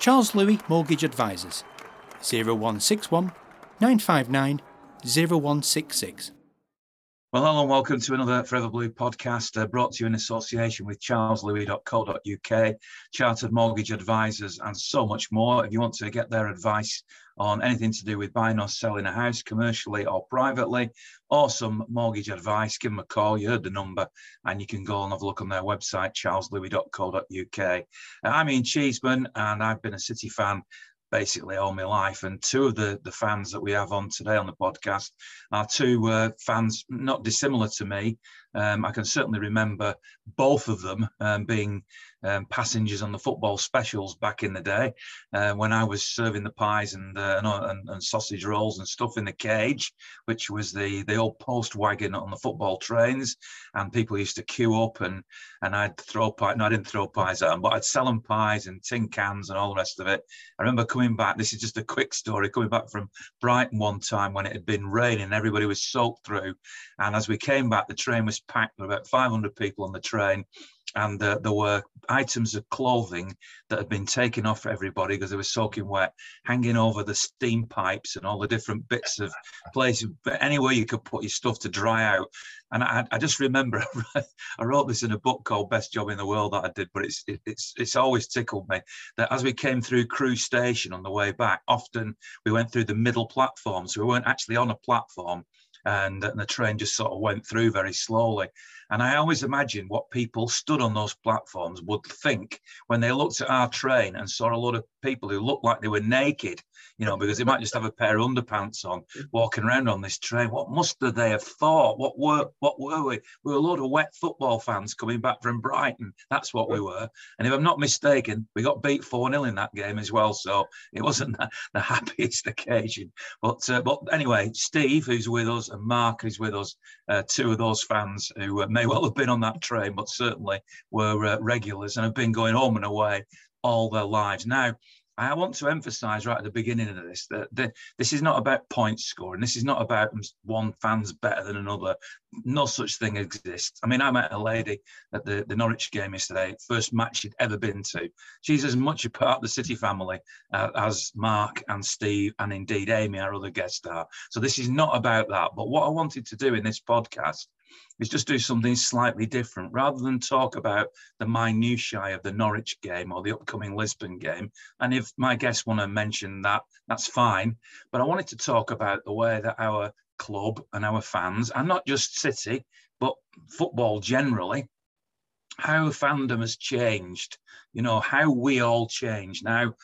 Charles Louis Mortgage Advisors 0161 959 0166. Well, hello and welcome to another Forever Blue podcast uh, brought to you in association with charleslouis.co.uk, Chartered Mortgage Advisors, and so much more. If you want to get their advice on anything to do with buying or selling a house commercially or privately, or some mortgage advice, give them a call. You heard the number, and you can go and have a look on their website, charleslouis.co.uk. Uh, I'm Ian Cheeseman, and I've been a City fan basically all my life. And two of the, the fans that we have on today on the podcast are two uh, fans not dissimilar to me. Um, I can certainly remember both of them um, being um, passengers on the football specials back in the day uh, when I was serving the pies and, uh, and, and sausage rolls and stuff in the cage, which was the the old post wagon on the football trains, and people used to queue up and and I'd throw pies. No, I didn't throw pies at them, but I'd sell them pies and tin cans and all the rest of it. I remember coming back. This is just a quick story. Coming back from Brighton one time when it had been raining, everybody was soaked through, and as we came back, the train was packed with about 500 people on the train and uh, there were items of clothing that had been taken off everybody because they were soaking wet, hanging over the steam pipes and all the different bits of places, anywhere you could put your stuff to dry out. And I, I just remember I wrote this in a book called Best Job in the World that I did, but it's it, it's it's always tickled me that as we came through Crewe Station on the way back, often we went through the middle platform, so we weren't actually on a platform and, and the train just sort of went through very slowly. And I always imagine what people stood on those platforms would think when they looked at our train and saw a lot of people who looked like they were naked, you know, because they might just have a pair of underpants on walking around on this train. What must they have thought? What were what were we? We were a lot of wet football fans coming back from Brighton. That's what we were. And if I'm not mistaken, we got beat 4-0 in that game as well. So it wasn't the, the happiest occasion. But uh, but anyway, Steve, who's with us, and Mark, who's with us, uh, two of those fans who uh, may well have been on that train, but certainly were uh, regulars and have been going home and away all their lives. Now, I want to emphasize right at the beginning of this that this is not about point scoring. This is not about one fan's better than another. No such thing exists. I mean, I met a lady at the, the Norwich game yesterday, first match she'd ever been to. She's as much a part of the City family uh, as Mark and Steve and indeed Amy, our other guest are. So this is not about that. But what I wanted to do in this podcast is just do something slightly different rather than talk about the minutiae of the Norwich game or the upcoming Lisbon game. And if my guests want to mention that, that's fine. But I wanted to talk about the way that our club and our fans, and not just City, but football generally, how fandom has changed, you know, how we all change. Now,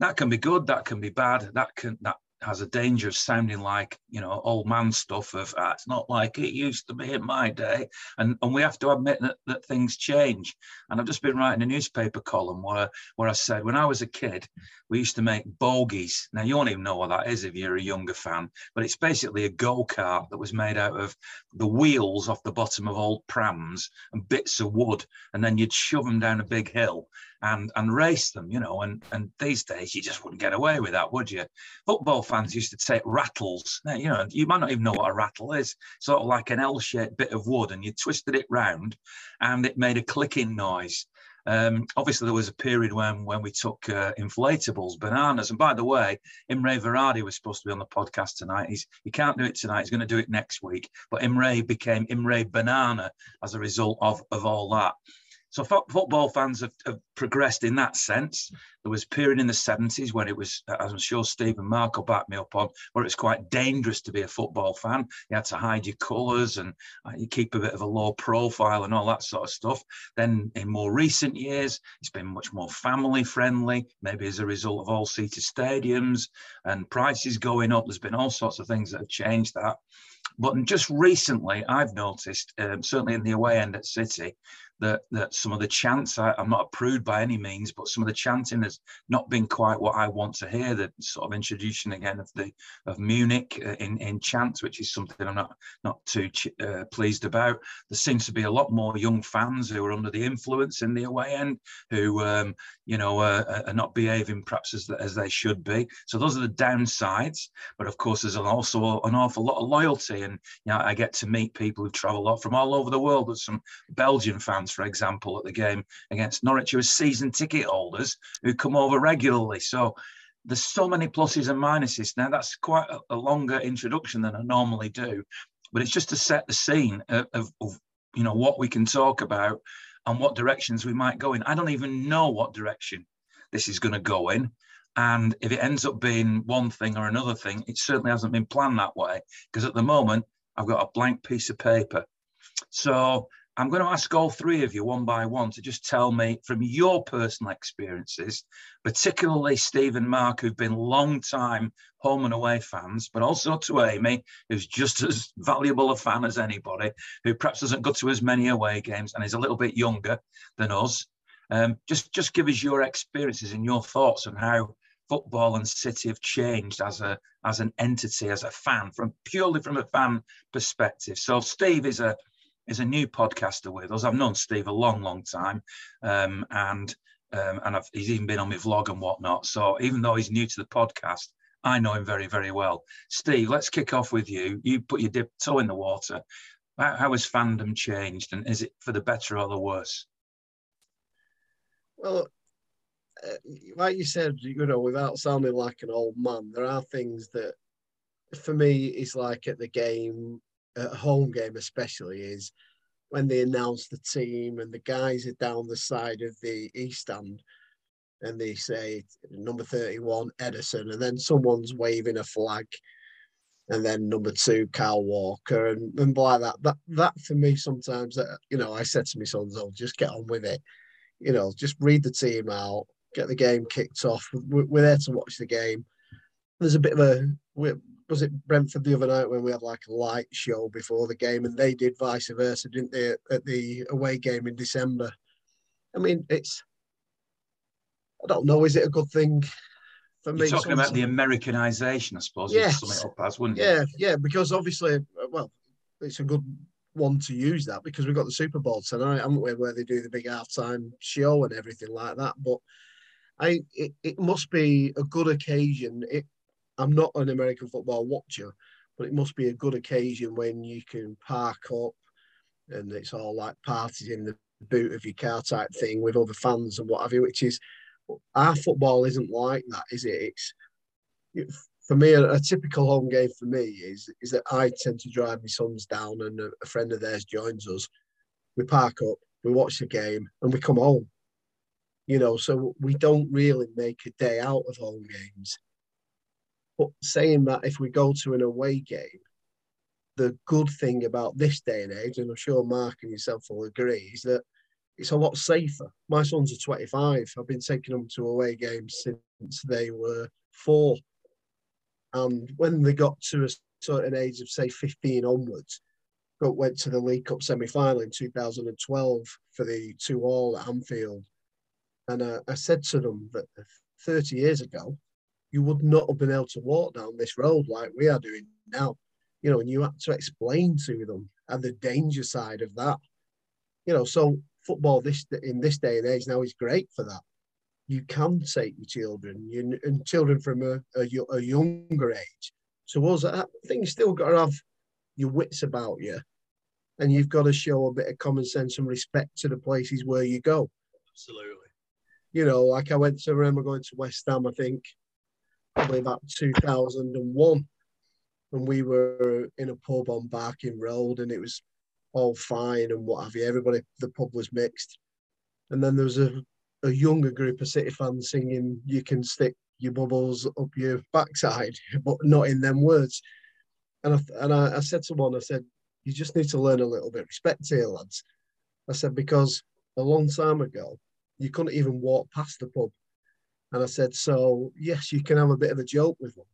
that can be good, that can be bad, that can that has a danger of sounding like you know old man stuff of ah, it's not like it used to be in my day. And and we have to admit that, that things change. And i've just been writing a newspaper column where where i said when i was a kid we used to make bogies now you won't even know what that is if you're a younger fan but it's basically a go-kart that was made out of the wheels off the bottom of old prams and bits of wood and then you'd shove them down a big hill and and race them, you know. And and these days you just wouldn't get away with that, would you? Football fans used to take rattles. Now, you know, you might not even know what a rattle is. Sort of like an L-shaped bit of wood, and you twisted it round, and it made a clicking noise. Um, obviously, there was a period when when we took uh, inflatables, bananas, and by the way, Imre Varadi was supposed to be on the podcast tonight. He's he can't do it tonight. He's going to do it next week. But Imre became Imre Banana as a result of of all that. So football fans have, have, progressed in that sense. There was a period in the 70s when it was, as I'm sure Steve and Mark will back me up on, where it was quite dangerous to be a football fan. You had to hide your colours and uh, you keep a bit of a low profile and all that sort of stuff. Then in more recent years, it's been much more family friendly, maybe as a result of all seated stadiums and prices going up. There's been all sorts of things that have changed that. But just recently, I've noticed, um, certainly in the away end at City, that that some of the chants I, am not a prude by any means, but some of the chanting has not been quite what I want to hear. The sort of introduction again of the of Munich uh, in in chants, which is something I'm not not too uh, pleased about. There seems to be a lot more young fans who are under the influence in the away end, who um, you know uh, are not behaving perhaps as as they should be. So those are the downsides. But of course, there's also an awful lot of loyalty, and you know I get to meet people who travel a lot from all over the world. There's some Belgian fans, for example, at the game against Norwich, who are season ticket holders who come over regularly. So there's so many pluses and minuses. Now that's quite a, a longer introduction than I normally do, but it's just to set the scene of, of, of you know what we can talk about and what directions we might go in. I don't even know what direction this is going to go in. And if it ends up being one thing or another thing, it certainly hasn't been planned that way. Because at the moment, I've got a blank piece of paper. So I'm going to ask all three of you one by one to just tell me from your personal experiences, particularly Steve and Mark, who've been long time home and away fans, but also to Amy, who's just as valuable a fan as anybody, who perhaps doesn't go to as many away games and is a little bit younger than us. Um, just, just give us your experiences and your thoughts on how football and City have changed as a as an entity, as a fan, from purely from a fan perspective. So Steve is a is a new podcaster with us. I've known Steve a long, long time, um, and um, and I've, he's even been on my vlog and whatnot. So even though he's new to the podcast, I know him very, very well. Steve, let's kick off with you. You put your dip toe in the water. How, how has fandom changed, and is it for the better or the worse? Well, uh, like you said, you know, without sounding like an old man, there are things that, for me, is like at the game at home game especially is when they announce the team and the guys are down the side of the east stand and they say number 31 Ederson and then someone's waving a flag and then number two Kyle Walker and, and like that that that for me sometimes you know I said to my sons oh just get on with it. You know just read the team out get the game kicked off. We're, we're there to watch the game. There's a bit of a was it Brentford the other night when we had like a light show before the game, and they did vice versa, didn't they, at the away game in December? I mean, it's I don't know. Is it a good thing for You're me? Talking about the Americanization, I suppose. Yes. Up as, wouldn't yeah, yeah. Because obviously, uh, well, it's a good one to use that because we've got the Super Bowl tonight, haven't we? Where they do the big halftime show and everything like that. But I, it, it must be a good occasion. It I'm not an American football watcher, but it must be a good occasion when you can park up and it's all like parties in the boot of your car type thing with other fans and what have you, which is our football isn't like that, is it? It's for me, a, a, typical home game for me is is that I tend to drive my sons down and a, a friend of theirs joins us. We park up, we watch the game, and we come home. You know, so we don't really make a day out of home games. But saying that, if we go to an away game, the good thing about this day and age, and I'm sure Mark and yourself will agree, is that it's a lot safer. My sons are 25. I've been taking them to away games since they were four. And when they got to a certain age of, say, 15 onwards, but went to the League Cup semi final in 2012 for the two all at Anfield. And uh, I said to them that 30 years ago, you would not have been able to walk down this road like we are doing now. You know, and you had to explain to them and the danger side of that. You know, so football this in this day and age now is great for that. You can take your children you, and children from a, a, a younger age. So us, I think you still got to have your wits about you, and you've got to show a bit of common sense and respect to the places where you go. Absolutely. You know, like I went to I remember going to West Ham, I think, probably about 2001 and we were in a pub on Barking Road and it was all fine and what have you. Everybody, the pub was mixed. And then there was a, a younger group of City fans singing, You can stick your bubbles up your backside, but not in them words. And I, and I, I said to one, I said, You just need to learn a little bit respect here, lads. I said, Because a long time ago, you couldn't even walk past the pub and I said, so yes, you can have a bit of a joke with them,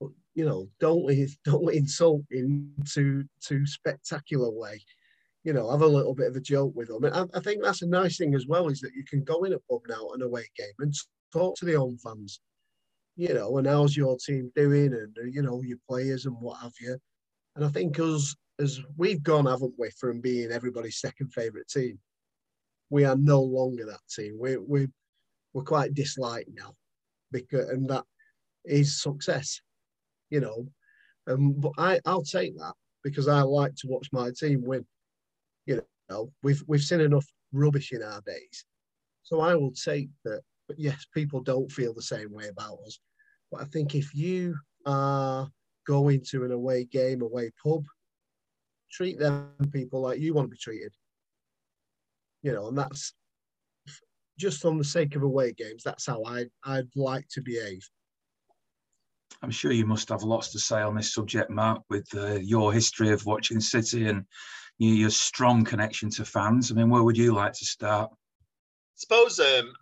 but you know, don't don't insult in too too spectacular way. you know, have a little bit of a joke with them. And I, I think that's a nice thing as well is that you can go in a pub now an away game and talk to the home fans, you know, and how's your team doing and, uh, you know, your players and what have you. And I think us, as we've gone, haven't we, from being everybody's second favourite team, we are no longer that team. We, we, we're quite disliked now because, and that is success, you know. Um, but I, I'll take that because I like to watch my team win. You know, we've we've seen enough rubbish in our days, so I will take that. But yes, people don't feel the same way about us. But I think if you are going to an away game, away pub, treat them people like you want to be treated. You know, and that's just on the sake of away games. That's how I I'd like to behave. I'm sure you must have lots to say on this subject, Mark, with uh, your history of watching City and your strong connection to fans. I mean, where would you like to start? I suppose um,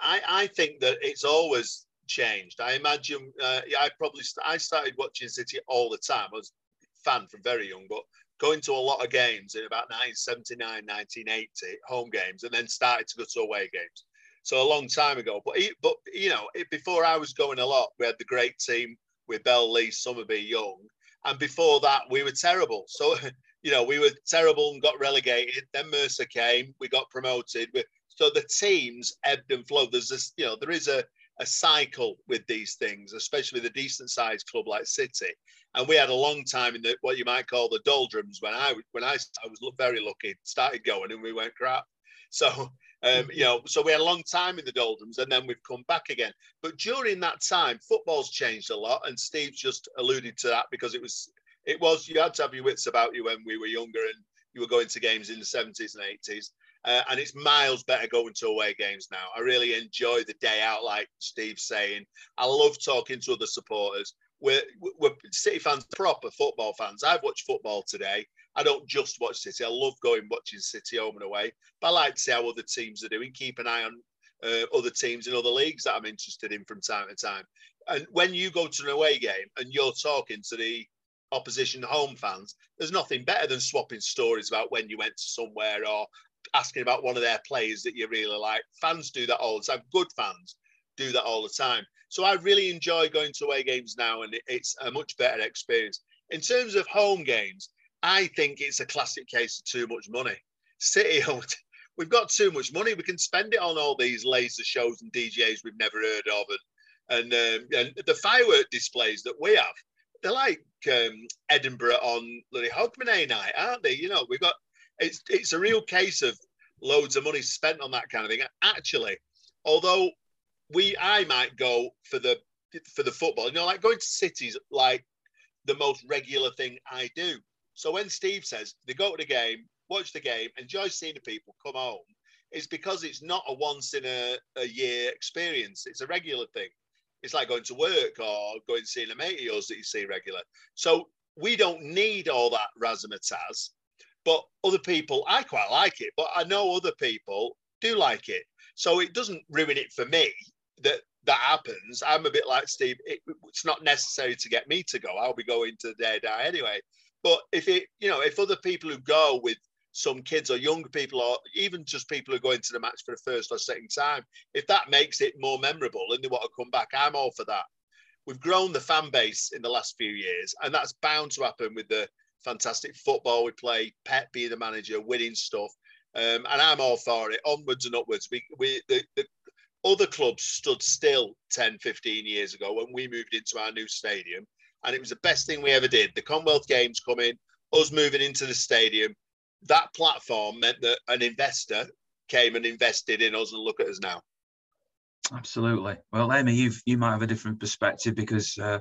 I, I think that it's always changed. I imagine uh, I probably st- I started watching City all the time. I was a fan from very young, but going to a lot of games in about 1979, 1980, home games, and then started to go to away games. So a long time ago. But but you know, before I was going a lot, we had the great team with Bell, Lee, Summerbee, Young, and before that we were terrible. So you know, we were terrible and got relegated. Then Mercer came, we got promoted. So the teams ebbed and flowed. There's this, you know, there is a a cycle with these things, especially with a decent sized club like City. And we had a long time in the what you might call the doldrums when I when I, I was very lucky, started going and we went crap. So um, you know, so we had a long time in the doldrums and then we've come back again. But during that time, football's changed a lot, and Steve's just alluded to that because it was it was you had to have your wits about you when we were younger and you were going to games in the 70s and 80s. Uh, and it's miles better going to away games now. I really enjoy the day out, like Steve's saying. I love talking to other supporters. We're, we're City fans, proper football fans. I've watched football today. I don't just watch City. I love going watching City home and away. But I like to see how other teams are doing. Keep an eye on uh, other teams in other leagues that I'm interested in from time to time. And when you go to an away game and you're talking to the opposition home fans, there's nothing better than swapping stories about when you went to somewhere or asking about one of their players that you really like. Fans do that all the time. Good fans do that all the time. So I really enjoy going to away games now, and it's a much better experience. In terms of home games, I think it's a classic case of too much money. City, we've got too much money. We can spend it on all these laser shows and DJs we've never heard of, and and, um, and the firework displays that we have. They're like um, Edinburgh on bloody Hogmanay night, aren't they? You know, we've got it's it's a real case of loads of money spent on that kind of thing. Actually, although we I might go for the for the football, you know, like going to cities like the most regular thing I do. So when Steve says they go to the game, watch the game, enjoy seeing the people, come home, it's because it's not a once in a, a year experience. It's a regular thing. It's like going to work or going to see a mate of yours that you see regular. So we don't need all that razzmatazz. But other people, I quite like it, but I know other people do like it. So it doesn't ruin it for me that that happens. I'm a bit like Steve. It, it's not necessary to get me to go. I'll be going to the day anyway. But if it, you know, if other people who go with some kids or younger people, or even just people who go into the match for the first or second time, if that makes it more memorable and they want to come back, I'm all for that. We've grown the fan base in the last few years, and that's bound to happen with the fantastic football we play, Pep being the manager, winning stuff. Um, and I'm all for it, onwards and upwards. We, we the, the other clubs stood still 10, 15 years ago when we moved into our new stadium and it was the best thing we ever did. The Commonwealth Games coming, us moving into the stadium, that platform meant that an investor came and invested in us, and look at us now. Absolutely. Well, Amy, you you might have a different perspective because uh,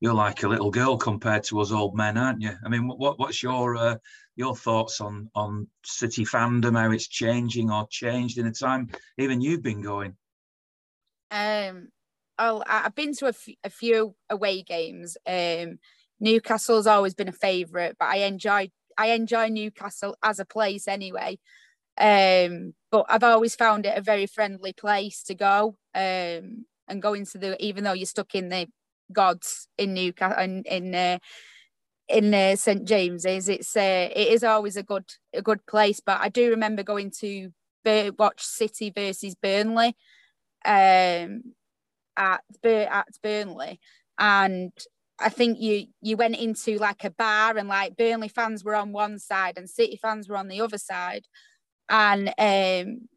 you're like a little girl compared to us old men, aren't you? I mean, what what's your uh, your thoughts on on City fandom, how it's changing or changed in the time even you've been going? Um, I'll, I've been to a, f- a few away games. Um, Newcastle's always been a favourite, but I enjoy I enjoy Newcastle as a place anyway. Um, but I've always found it a very friendly place to go. Um, and going to the even though you're stuck in the gods in Newcastle in in, uh, in uh, St James's. It's uh, it is always a good a good place. But I do remember going to watch City versus Burnley, um, at at Burnley, and I think you you went into like a bar and like Burnley fans were on one side and City fans were on the other side, and um,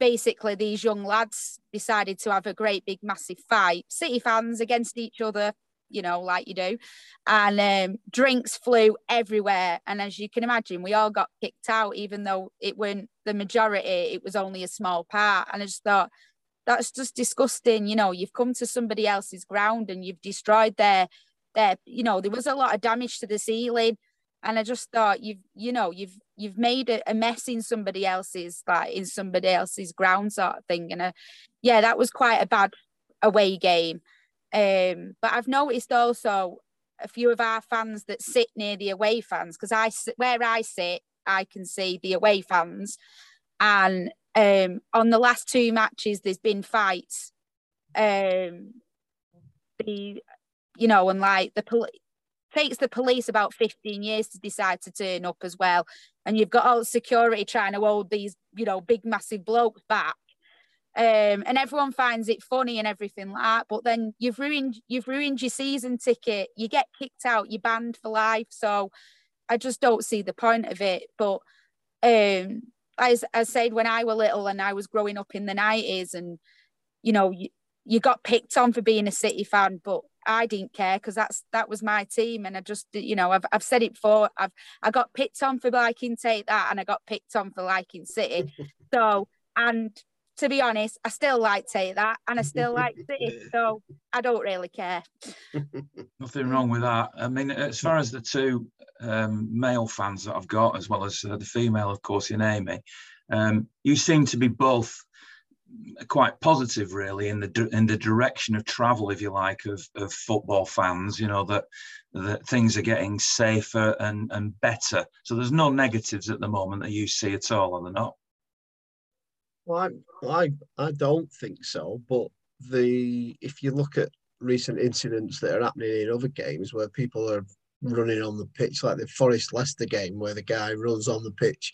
basically these young lads decided to have a great big massive fight. City fans against each other, you know, like you do, and um, drinks flew everywhere. And as you can imagine, we all got kicked out, even though it weren't the majority. It was only a small part, and I just thought that's just disgusting. You know, you've come to somebody else's ground and you've destroyed their their. You know, there was a lot of damage to the ceiling, and I just thought you've you know you've you've made a, a mess in somebody else's like in somebody else's ground sort of thing. And uh, yeah, that was quite a bad away game. Um, but I've noticed also a few of our fans that sit near the away fans because I where I sit, I can see the away fans, and um, on the last two matches, there's been fights. Um, the, you know, and like the police takes the police about 15 years to decide to turn up as well. And you've got all security trying to hold these, you know, big, massive blokes back. Um, and everyone finds it funny and everything like that. But then you've ruined you've ruined your season ticket. You get kicked out. You're banned for life. So I just don't see the point of it. But um, as I said when I were little and I was growing up in the nineties, and you know, you, you got picked on for being a City fan, but I didn't care because that's that was my team, and I just you know I've I've said it before. I've I got picked on for liking take that, and I got picked on for liking City. so and to be honest, I still like take that, and I still like City. So I don't really care. Nothing wrong with that. I mean, as far as the two um, male fans that I've got, as well as uh, the female, of course, in Amy, um, you seem to be both quite positive, really, in the in the direction of travel, if you like, of, of football fans. You know that that things are getting safer and and better. So there's no negatives at the moment that you see at all, are there not? Well, I, I, I don't think so. But the if you look at recent incidents that are happening in other games where people are running on the pitch, like the Forest Leicester game where the guy runs on the pitch,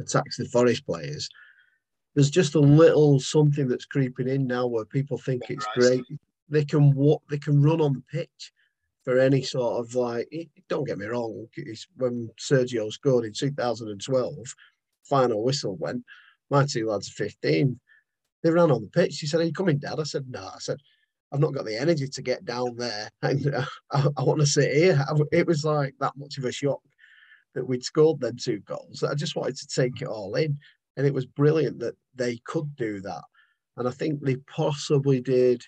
attacks the Forest players. There's just a little something that's creeping in now where people think it's great. They can walk, they can run on the pitch for any sort of like. Don't get me wrong. when Sergio scored in 2012, final whistle went. My two lads are 15. They ran on the pitch. He said, Are you coming, Dad? I said, No. I said, I've not got the energy to get down there. And uh, I, I, want to sit here. It was like that much of a shock that we'd scored them two goals. I just wanted to take it all in. And it was brilliant that they could do that. And I think they possibly did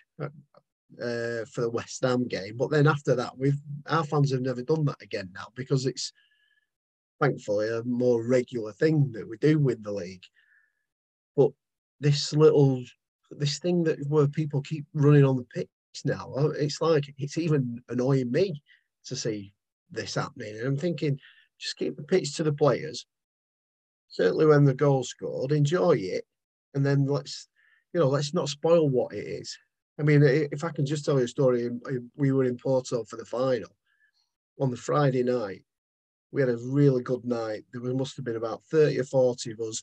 uh, for the West Ham game. But then after that, we've our fans have never done that again now because it's thankfully a more regular thing that we do win the league. But this little this thing that where people keep running on the pitch now, uh, it's like it's even annoying me to see this happening. And I'm thinking, just keep the pitch to the players. Certainly when the goal scored, enjoy it, and then let's, you know, let's not spoil what it is. I mean, if I can just tell you a story, um, um, we were in Porto for the final on the Friday night. We had a really good night. There must have been about 30 or 40 of us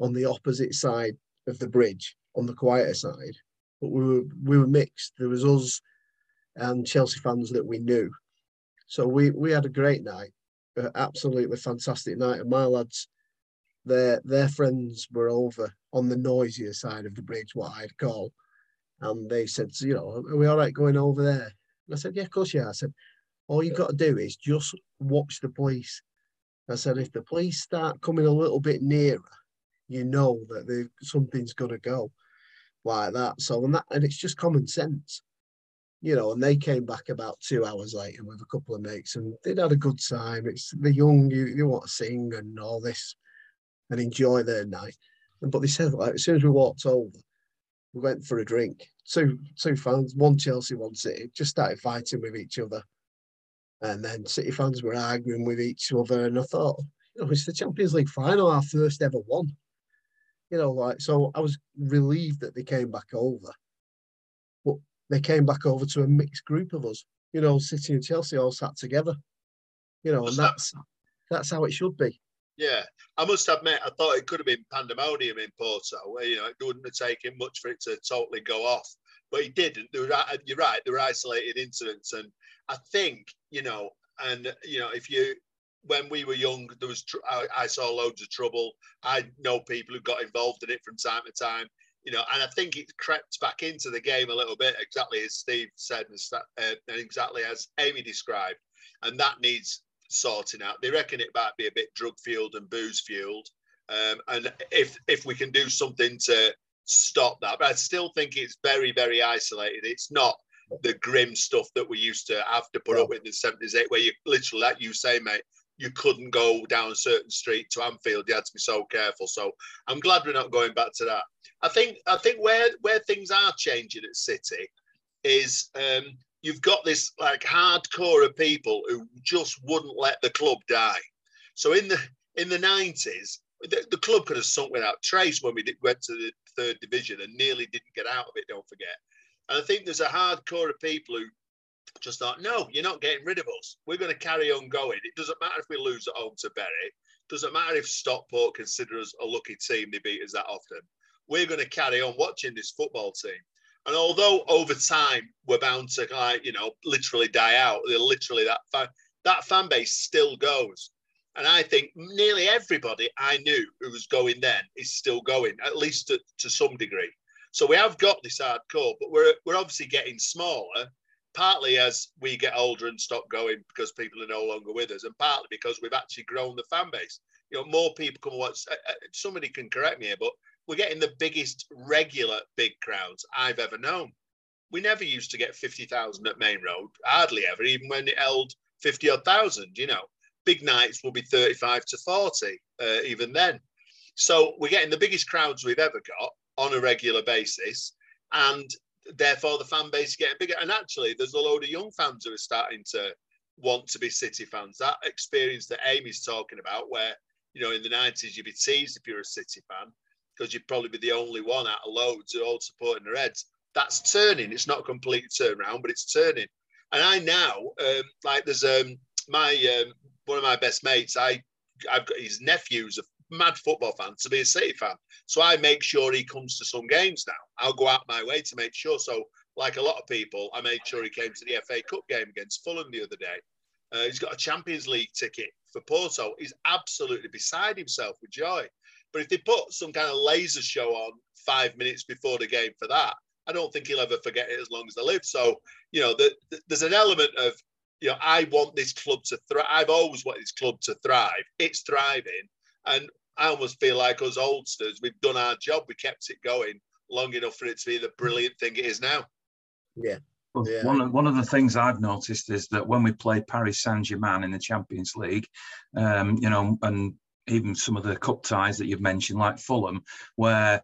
on the opposite side of the bridge on the quieter side, but we were we were mixed. There was us and Chelsea fans that we knew, so we we had a great night, absolutely fantastic night. And my lads, their their friends were over on the noisier side of the bridge, what I'd call, and they said, you know, are we all right going over there? And I said, yeah, of course, yeah. I said, all you've got to do is just watch the police. I said, if the police start coming a little bit nearer, you know that something's going to go like that. So and that and it's just common sense, you know. And they came back about two hours later with a couple of mates, and they'd had a good time. It's the young, you you want to sing and all this, and enjoy their night. But they said like as soon as we walked over, we went for a drink. Two two fans, one Chelsea, one City, just started fighting with each other. And then City fans were arguing with each other, and I thought, you know, it's the Champions League final, our first ever one you know, like so I was relieved that they came back over. But they came back over to a mixed group of us. You know, City and Chelsea all sat together You know, and that's that's how it should be. Yeah, I must admit, I thought it could have been pandemonium in Porto, where you know it wouldn't have taken much for it to totally go off, but it didn't. There were, you're right, there were isolated incidents, and I think you know, and you know, if you when we were young, there was tr- I, I, saw loads of trouble. I know people who got involved in it from time to time, you know, and I think it crept back into the game a little bit, exactly as Steve said, and, uh, and exactly as Amy described, and that needs sorting out. They reckon it might be a bit drug fueled and booze fueled, um, and if if we can do something to stop that, but I still think it's very very isolated. It's not the grim stuff that we used to have to put up with in the 70s, where you literally, like you say, mate, you couldn't go down a certain street to Anfield. You had to be so careful. So I'm glad we're not going back to that. I think I think where where things are changing at City is um, you've got this like hardcore of people who just wouldn't let the club die. So in the in the 90s, the, the club could have sunk without trace when we did, went to the third division and nearly didn't get out of it. Don't forget. And I think there's a hardcore of people who just thought, no, you're not getting rid of us. We're going to carry on going. It doesn't matter if we lose at home to. It doesn't matter if Stockport consider us a lucky team they beat us that often. We're going to carry on watching this football team. And although over time we're bound to you know, literally die out, literally that fan, that fan base still goes. And I think nearly everybody I knew who was going then is still going, at least to, to some degree. So we have got this hardcore, but we're we're obviously getting smaller partly as we get older and stop going because people are no longer with us, and partly because we've actually grown the fan base. You know, more people come watch. Uh, uh, somebody can correct me here, but we're getting the biggest regular big crowds I've ever known. We never used to get 50,000 at Maine Road, hardly ever, even when it held 50 odd thousand, you know. Big nights will be 35 to 40, uh, even then. So we're getting the biggest crowds we've ever got on a regular basis. And therefore the fan base is getting bigger. And actually, there's a load of young fans who are starting to want to be City fans. That experience that Amy's talking about, where you know in the 90s you'd be teased if you're a City fan because you'd probably be the only one out of loads who all supporting the Reds. That's turning. It's not complete turnaround, but it's turning. And I now um, like there's um, my um, one of my best mates. I I've got his nephew's a mad football fan to be a City fan. So I make sure he comes to some games now. I'll go out my way to make sure. So, like a lot of people, I made sure he came to the FA Cup game against Fulham the other day. Uh, he's got a Champions League ticket for Porto. He's absolutely beside himself with joy. But if they put some kind of laser show on five minutes before the game for that, I don't think he'll ever forget it as long as they live. So, you know, the, the, there's an element of, you know, I want this club to thrive. I've always wanted this club to thrive. It's thriving. And I almost feel like us oldsters, we've done our job. We kept it going long enough for it to be the brilliant thing it is now. Yeah. Well, yeah. One, of, one of the things I've noticed is that when we play Paris Saint Germain in the Champions League, um, you know, and even some of the cup ties that you've mentioned, like Fulham, where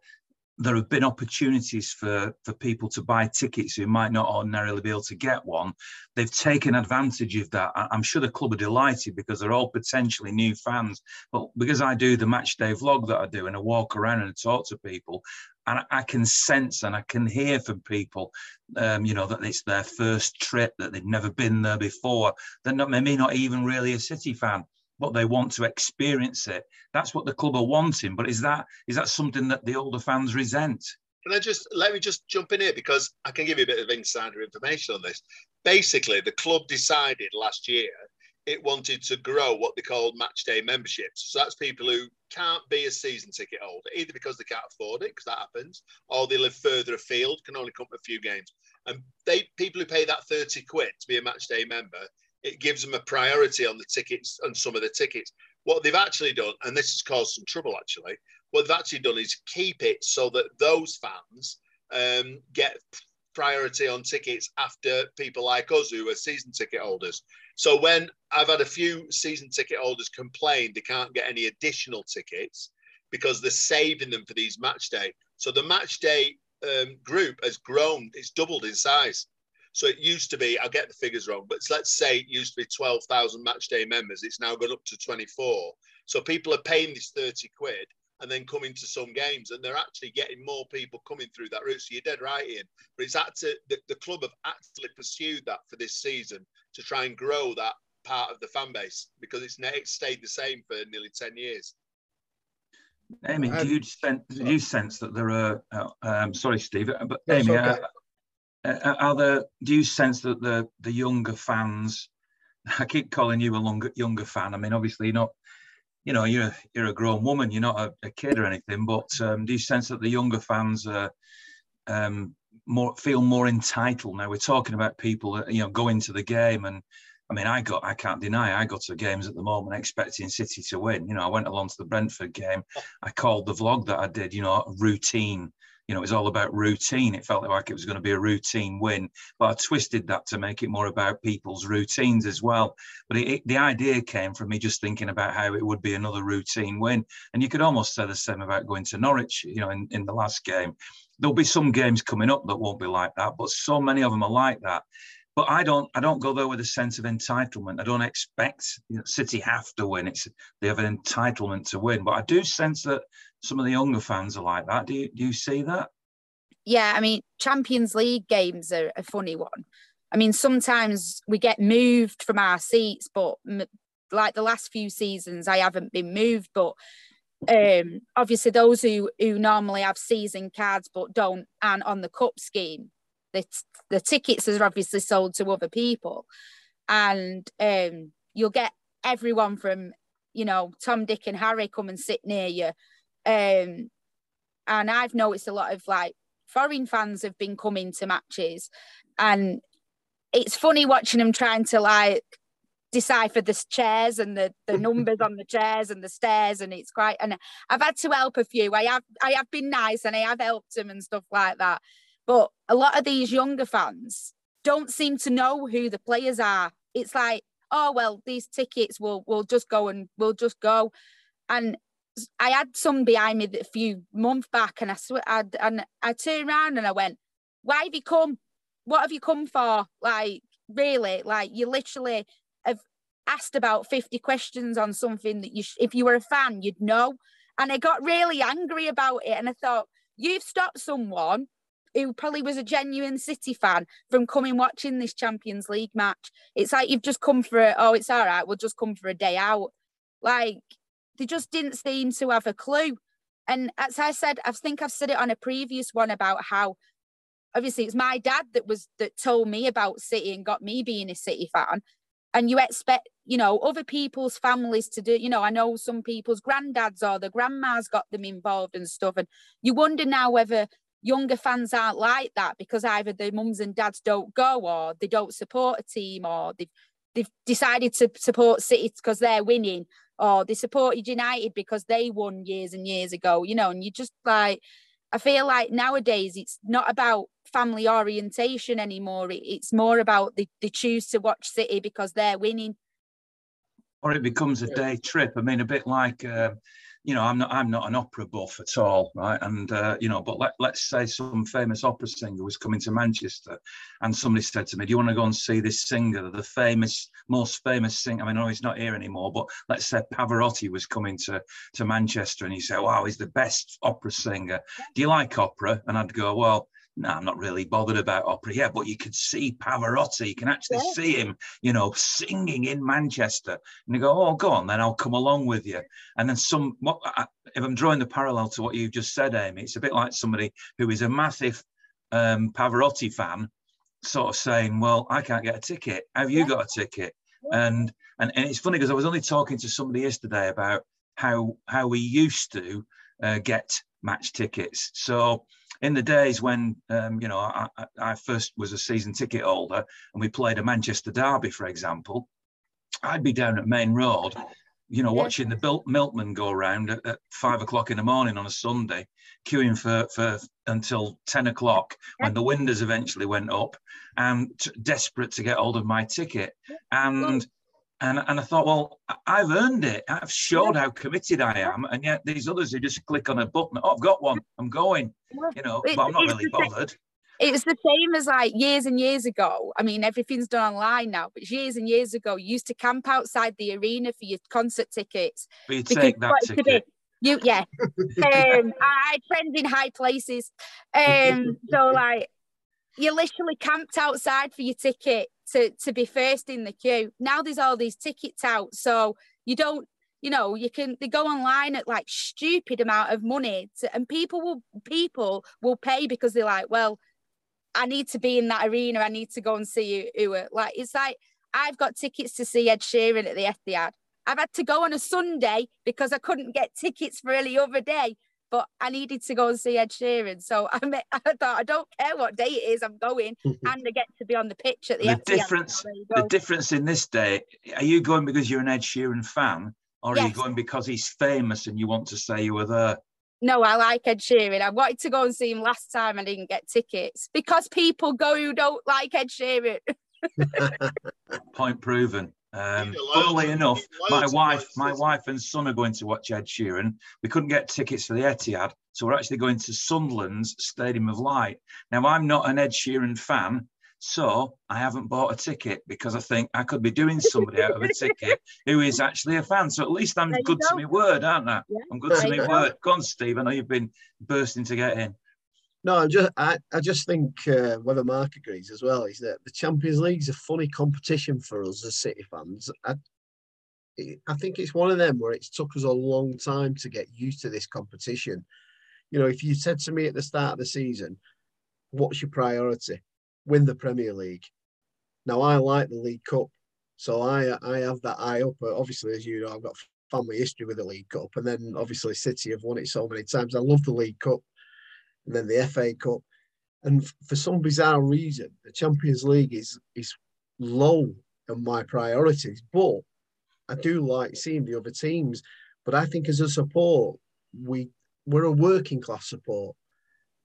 there have been opportunities for, for people to buy tickets who might not ordinarily be able to get one. They've taken advantage of that. I'm sure the club are delighted because they're all potentially new fans. But because I do the match day vlog that I do and I walk around and I talk to people, and I can sense and I can hear from people, um, you know, that it's their first trip, that they've never been there before. They're not, maybe not even really a City fan but they want to experience it. That's what the club are wanting. But is that is that something that the older fans resent? Can I just let me just jump in here because I can give you a bit of insider information on this. Basically, the club decided last year it wanted to grow what they called match day memberships. So that's people who can't be a season ticket holder, either because they can't afford it, because that happens, or they live further afield, can only come to a few games. And they people who pay that 30 quid to be a match day member it gives them a priority on the tickets and some of the tickets. What they've actually done, and this has caused some trouble actually, what they've actually done is keep it so that those fans um, get priority on tickets after people like us who are season ticket holders. So when I've had a few season ticket holders complain they can't get any additional tickets because they're saving them for these match day. So the match day um, group has grown, it's doubled in size. So it used to be, I'll get the figures wrong, but let's say it used to be 12,000 match day members. It's now gone up to 24. So people are paying this 30 quid and then coming to some games, and they're actually getting more people coming through that route. So you're dead right, Ian. But it's actually the, the club have actually pursued that for this season to try and grow that part of the fan base because it's it's stayed the same for nearly ten years. Amy, do you sense, do you sense that there are? Uh, um, sorry, Steve, uh, but That's Amy, okay. Uh, uh, are there? Do you sense that the the younger fans? I keep calling you a longer, younger fan. I mean, obviously, you're not. You know, you're you're a grown woman. You're not a, a kid or anything. But um, do you sense that the younger fans are um, more feel more entitled now? We're talking about people that you know go into the game and I mean, I got, I can't deny, I go to games at the moment expecting City to win. You know, I went along to the Brentford game. I called the vlog that I did, you know, routine. You know, it was all about routine. It felt like it was going to be a routine win, but I twisted that to make it more about people's routines as well. But it, it, the idea came from me just thinking about how it would be another routine win. And you could almost say the same about going to Norwich, you know, in, in the last game. There'll be some games coming up that won't be like that, but so many of them are like that but I don't I don't go there with a sense of entitlement. I don't expect you know, City have to win. It's they have an entitlement to win. But I do sense that some of the younger fans are like that. Do you do you see that? Yeah, I mean, Champions League games are a funny one. I mean, sometimes we get moved from our seats, but like the last few seasons, I haven't been moved. But um, obviously, those who who normally have season cards but don't and on the cup scheme, the the tickets are obviously sold to other people, and um, you'll get everyone from you know Tom, Dick, and Harry come and sit near you. Um, and I've noticed a lot of like foreign fans have been coming to matches, and it's funny watching them trying to like decipher the chairs and the, the numbers on the chairs and the stairs and it's quite and I've had to help a few. I have I have been nice and I have helped them and stuff like that. But a lot of these younger fans don't seem to know who the players are. It's like oh well these tickets will will just go and we'll just go. And I had some behind me a few months back and I swear I'd, and I turned around and I went why have you come? What have you come for? Like really like you literally have asked about 50 questions on something that you sh- if you were a fan you'd know. And I got really angry about it and I thought you've stopped someone who probably was a genuine City fan from coming watching this Champions League match. It's like you've just come for a, oh it's all right we'll just come for a day out. Like they just didn't seem to have a clue and as I said I think I've said it on a previous one about how obviously it's my dad that was that told me about City and got me being a City fan. And you expect, you know, other people's families to do, you know, I know some people's granddads or the grandmas got them involved and stuff. And you wonder now whether younger fans aren't like that because either their mums and dads don't go or they don't support a team or they've they've decided to support City because they're winning or they supported United because they won years and years ago, you know, and you just like I feel like nowadays it's not about family orientation anymore. It's more about they, they choose to watch City because they're winning. Or it becomes a day trip. I mean, a bit like, uh, you know, I'm not I'm not an opera buff at all, right? And uh, you know, but let, let's say some famous opera singer was coming to Manchester, and somebody said to me, "Do you want to go and see this singer, the famous, most famous singer?" I mean, I know he's not here anymore, but let's say Pavarotti was coming to to Manchester, and he said, "Wow, he's the best opera singer. Do you like opera?" And I'd go, "Well." No, I'm not really bothered about opera. Yeah, but you could see Pavarotti. You can actually Yeah. see him, you know, singing in Manchester. And you go, oh, go on, then I'll come along with you. And then some, what, I, if I'm drawing the parallel to what you've just said, Amy, it's a bit like somebody who is a massive um, Pavarotti fan, sort of saying, well, I can't get a ticket. Have you Yeah. got a ticket? And, and and it's funny because I was only talking to somebody yesterday about how how we used to uh, get match tickets. So in the days when um, you know I, I- first was a season ticket holder and we played a Manchester derby, for example, I'd be down at Maine Road, you know, Yeah. watching the Bil- milkman go around at, at five o'clock in the morning on a Sunday, queuing for for until ten o'clock when the windows eventually went up, and t- desperate to get hold of my ticket, and. And, and I thought, well, I've earned it. I've showed how committed I am. And yet these others who just click on a button, oh, I've got one, I'm going, Yeah. you know, It- but I'm not really same- bothered. It's the same as like years and years ago. I mean, everything's done online now, but years and years ago, you used to camp outside the arena for your concert tickets. But you take that to be- ticket. You, yeah. um, I I trend in high places. Um, so like, you literally camped outside for your ticket to to be first in the queue. Now there's all these tickets out, so you don't you know you can they go online at like stupid amount of money to, and people will people will pay because they're like well i need to be in that arena. I need to go and see who like it's like i've got tickets to see ed sheeran at the etihad. I've had to go on a sunday because i couldn't get tickets for any other day but I needed to go and see Ed Sheeran. So I, met, I thought I don't care what day it is, I'm going, mm-hmm. and I get to be on the pitch at the. The difference, the difference in this day, are you going because you're an Ed Sheeran fan, or yes. are you going because he's famous and you want to say you were there? No, I like Ed Sheeran. I wanted to go and see him last time. I didn't get tickets because people go who don't like Ed Sheeran. Point proven. Um, funnily enough, my wife, my wife and son are going to watch Ed Sheeran. We couldn't get tickets for the Etihad, so we're actually going to Sunderland's Stadium of Light. Now, I'm not an Ed Sheeran fan, so I haven't bought a ticket because I think I could be doing somebody out of a ticket who is actually a fan. So at least I'm good go. to my word, aren't I? Yeah. I'm good to my word. Go on, Steve. I know you've been bursting to get in. No, I just I, I just think uh, whether Mark agrees as well is that the Champions League is a funny competition for us as City fans. I, I think it's one of them where it's took us a long time to get used to this competition. You know, if you said to me at the start of the season, "What's your priority?" win the Premier League. Now I like the League Cup, so I I have that eye up. Obviously, as you know, I've got family history with the League Cup, and then obviously City have won it so many times. I love the League Cup, and then the FA Cup, and for some bizarre reason, the Champions League is is low on my priorities. But I do like seeing the other teams. But I think as a support, we we're a working class support.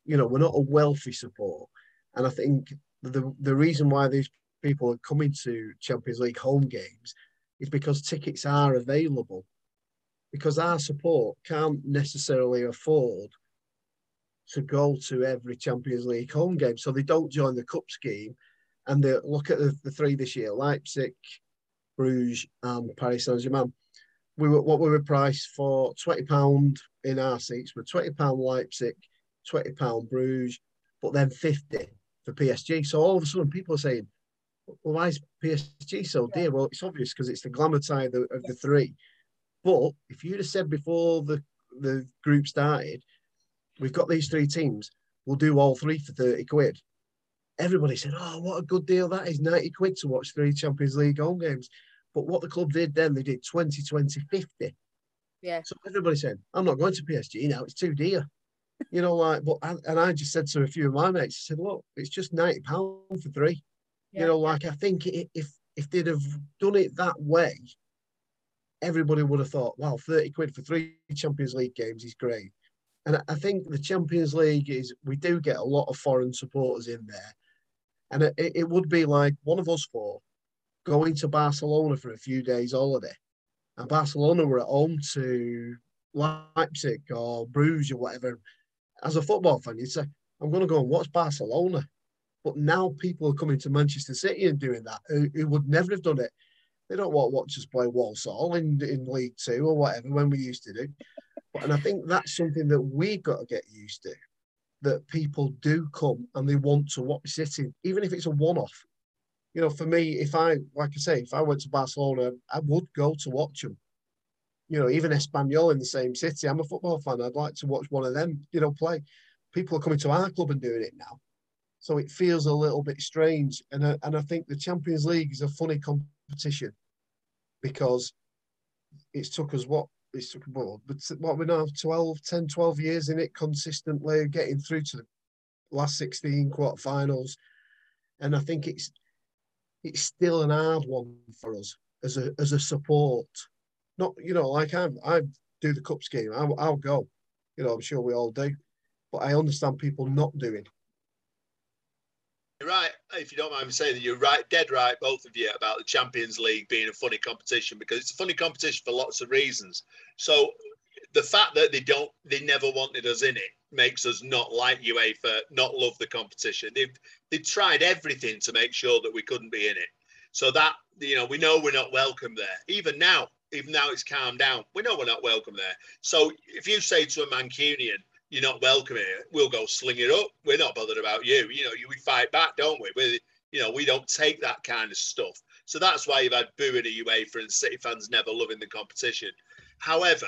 You know, we're not a wealthy support. And I think the the reason why these people are coming to Champions League home games is because tickets are available. Because our support can't necessarily afford to go to every Champions League home game, so they don't join the cup scheme. And they look at the, the three this year: Leipzig, Bruges, and Paris Saint Germain. We were what we were priced for twenty pound in our seats were twenty pound Leipzig, twenty pound Bruges, but then fifty for PSG. So all of a sudden, people are saying, well, why is PSG so dear? Well, it's obvious because it's the glamour side of, of the three. But if you'd have said before the, the group started, we've got these three teams, we'll do all three for 30 quid. Everybody said, oh, what a good deal that is, 90 quid to watch three Champions League home games. But what the club did then, they did 20, 20, 50. Yeah. So everybody said, I'm not going to PSG now, it's too dear you know, like, but I, and I just said to a few of my mates, I said, look, it's just ninety pound for three. Yeah. You know, like I think if if they'd have done it that way, everybody would have thought, wow, thirty quid for three Champions League games is great. And I think the Champions League is we do get a lot of foreign supporters in there, and it, it would be like one of us four going to Barcelona for a few days holiday, and Barcelona were at home to Leipzig or Bruges or whatever, as a football fan, you'd say, I'm going to go and watch Barcelona. But now people are coming to Manchester City and doing that who, who would never have done it. They don't want to watch us play Walsall in, in League Two or whatever when we used to do. And I think that's something that we've got to get used to. That people do come and they want to watch City, even if it's a one-off. You know, for me, if I, like I say, if I went to Barcelona, I would go to watch them you know, even Espanyol in the same city. I'm a football fan. I'd like to watch one of them, you know, play. People are coming to our club and doing it now. So it feels a little bit strange. And I, and I think the Champions League is a funny competition because it's took us what it's took what, but what we now 12, 10, 12 years in it consistently getting through to the last 16 quarterfinals. And I think it's it's still an hard one for us as a as a support not you know like I'm I do the cup scheme. I'll, I'll go. You know, I'm sure we all do, but I understand people not doing. Right. If you don't mind me saying that, you're right, dead right, both of you, about the Champions League being a funny competition because it's a funny competition for lots of reasons. So the fact that they don't, they never wanted us in it makes us not like UEFA, not love the competition. They've they've tried everything to make sure that we couldn't be in it. So that you know, we know we're not welcome there. Even now, even now it's calmed down. We know we're not welcome there. So if you say to a Mancunian, you're not welcome here, we'll go sling it up. We're not bothered about you. You know, we fight back, don't we? We, you know, we don't take that kind of stuff. So that's why you've had booing at UEFA and City fans never loving the competition. However,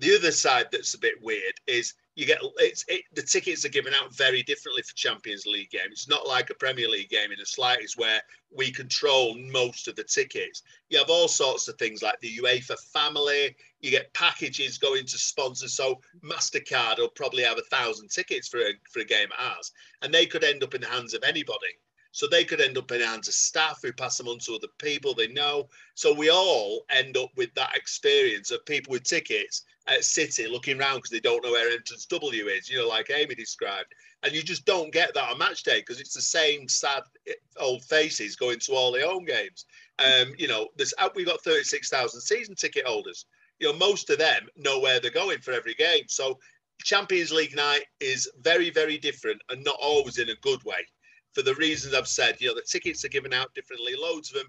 the other side that's a bit weird is you get it's it, the tickets are given out very differently for Champions League games. It's not like a Premier League game in the slightest where we control most of the tickets. You have all sorts of things like the UEFA family. You get packages going to sponsors. So Mastercard will probably have a thousand tickets for a for a game at ours, and they could end up in the hands of anybody. So they could end up in the hands of staff who pass them on to other people they know. So we all end up with that experience of people with tickets at City looking around because they don't know where entrance W is, you know, like Amy described. And you just don't get that on match day because it's the same sad eh, old faces going to all the home games. Um, you know, uh, we've got 36,000 season ticket holders. You know, most of them know where they're going for every game. So Champions League night is very, very different and not always in a good way for the reasons I've said. You know, the tickets are given out differently. Loads of them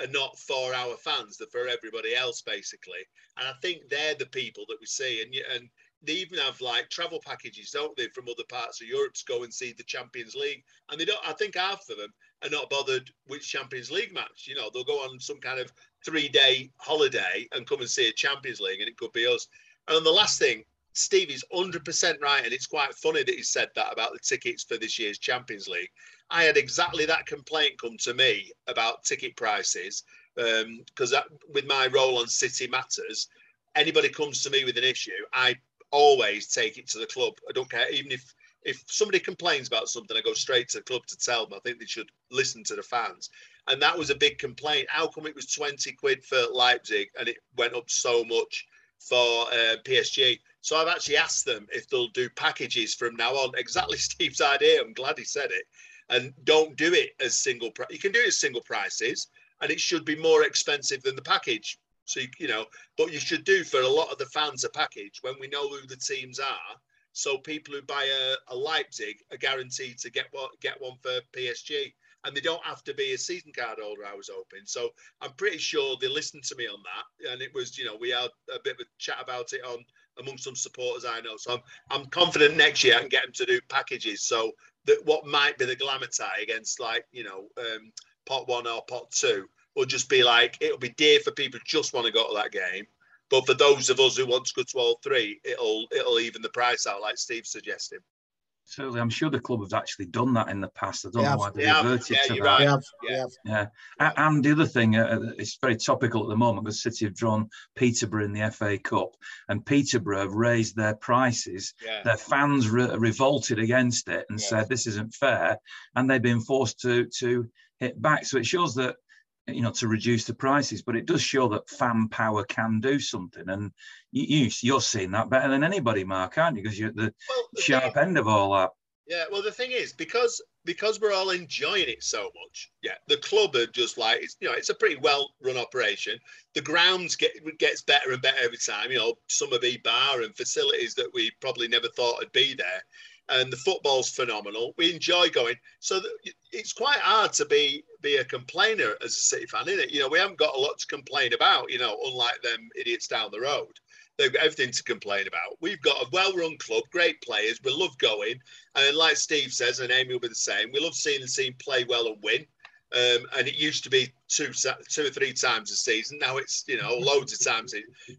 are not for our fans; they're for everybody else, basically. And I think they're the people that we see. And and they even have like travel packages, don't they, from other parts of Europe to go and see the Champions League. And they don't. I think half of them are not bothered which Champions League match. You know, they'll go on some kind of three-day holiday and come and see a Champions League, and it could be us. And the last thing Stevie's 100% right. And it's quite funny that he said that about the tickets for this year's Champions League. I had exactly that complaint come to me about ticket prices because um, with my role on City Matters, anybody comes to me with an issue, I always take it to the club. I don't care, even if if somebody complains about something, I go straight to the club to tell them. I think they should listen to the fans. And that was a big complaint. How come it was 20 quid for Leipzig and it went up so much for uh, PSG? So I've actually asked them if they'll do packages from now on. Exactly Steve's idea. I'm glad he said it. And don't do it as single. You can do it as single prices, and it should be more expensive than the package. So you, you know, but you should do for a lot of the fans a package when we know who the teams are. So people who buy a, a Leipzig are guaranteed to get what get one for PSG and they don't have to be a season card holder. I was hoping, so I'm pretty sure they listened to me on that, and it was you know we had a bit of a chat about it on among some supporters I know. So I'm, I'm confident next year I can get them to do packages. So that what might be the glamour tie against like, you know, um, pot one or pot two will just be like, it'll be dear for people who just want to go to that game. But for those of us who want to go to all three, it'll it'll even the price out, like Steve suggested. Certainly, I'm sure the club have actually done that in the past. I don't know why they reverted yeah, to that. Right. Yeah, yeah. yeah. And the other thing, uh, uh, it's very topical at the moment because City have drawn Peterborough in the FA Cup, and Peterborough have raised their prices. Yeah. Their fans re- revolted against it and said this isn't fair, and they've been forced to to hit back. So it shows that you know to reduce the prices but it does show that fan power can do something. And you, you are seeing that better than anybody mark aren't you? Because you're at the, well, the sharp thing, end of all that. Yeah well the thing is because because we're all enjoying it so much yeah the club are just like it's you know it's a pretty well run operation. The grounds get gets better and better every time you know Summerbee bar and facilities that we probably never thought would be there and the football's phenomenal. We enjoy going. So it's quite hard to be be a complainer as a City fan, isn't it? You know, we haven't got a lot to complain about. You know, unlike them idiots down the road, they've got everything to complain about. We've got a well-run club, great players. We love going, and like Steve says, and Amy will be the same. We love seeing the team play well and win. Um, and it used to be two, two or three times a season. Now it's you know loads of times.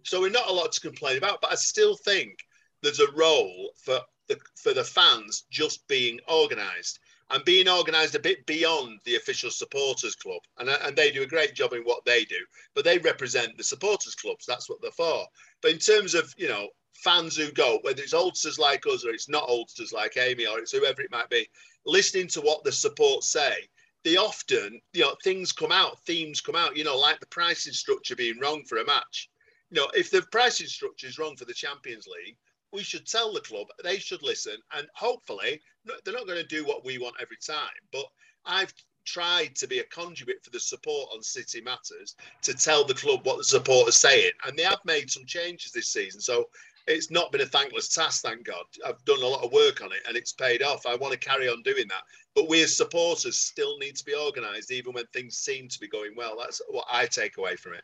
So we're not a lot to complain about. But I still think there's a role for the, for the fans just being organised and being organised a bit beyond the official supporters club. And, uh, and they do a great job in what they do, but they represent the supporters clubs. That's what they're for. But in terms of, you know, fans who go, whether it's oldsters like us or it's not oldsters like Amy or it's whoever it might be, listening to what the support say, they often, you know, things come out, themes come out, you know, like the pricing structure being wrong for a match. You know, if the pricing structure is wrong for the Champions League, we should tell the club they should listen and hopefully they're not going to do what we want every time but i've tried to be a conduit for the support on city matters to tell the club what the support is saying and they have made some changes this season so it's not been a thankless task thank god. I've done a lot of work on it and it's paid off. I want to carry on doing that but we as supporters still need to be organized even when things seem to be going well. That's what i take away from it.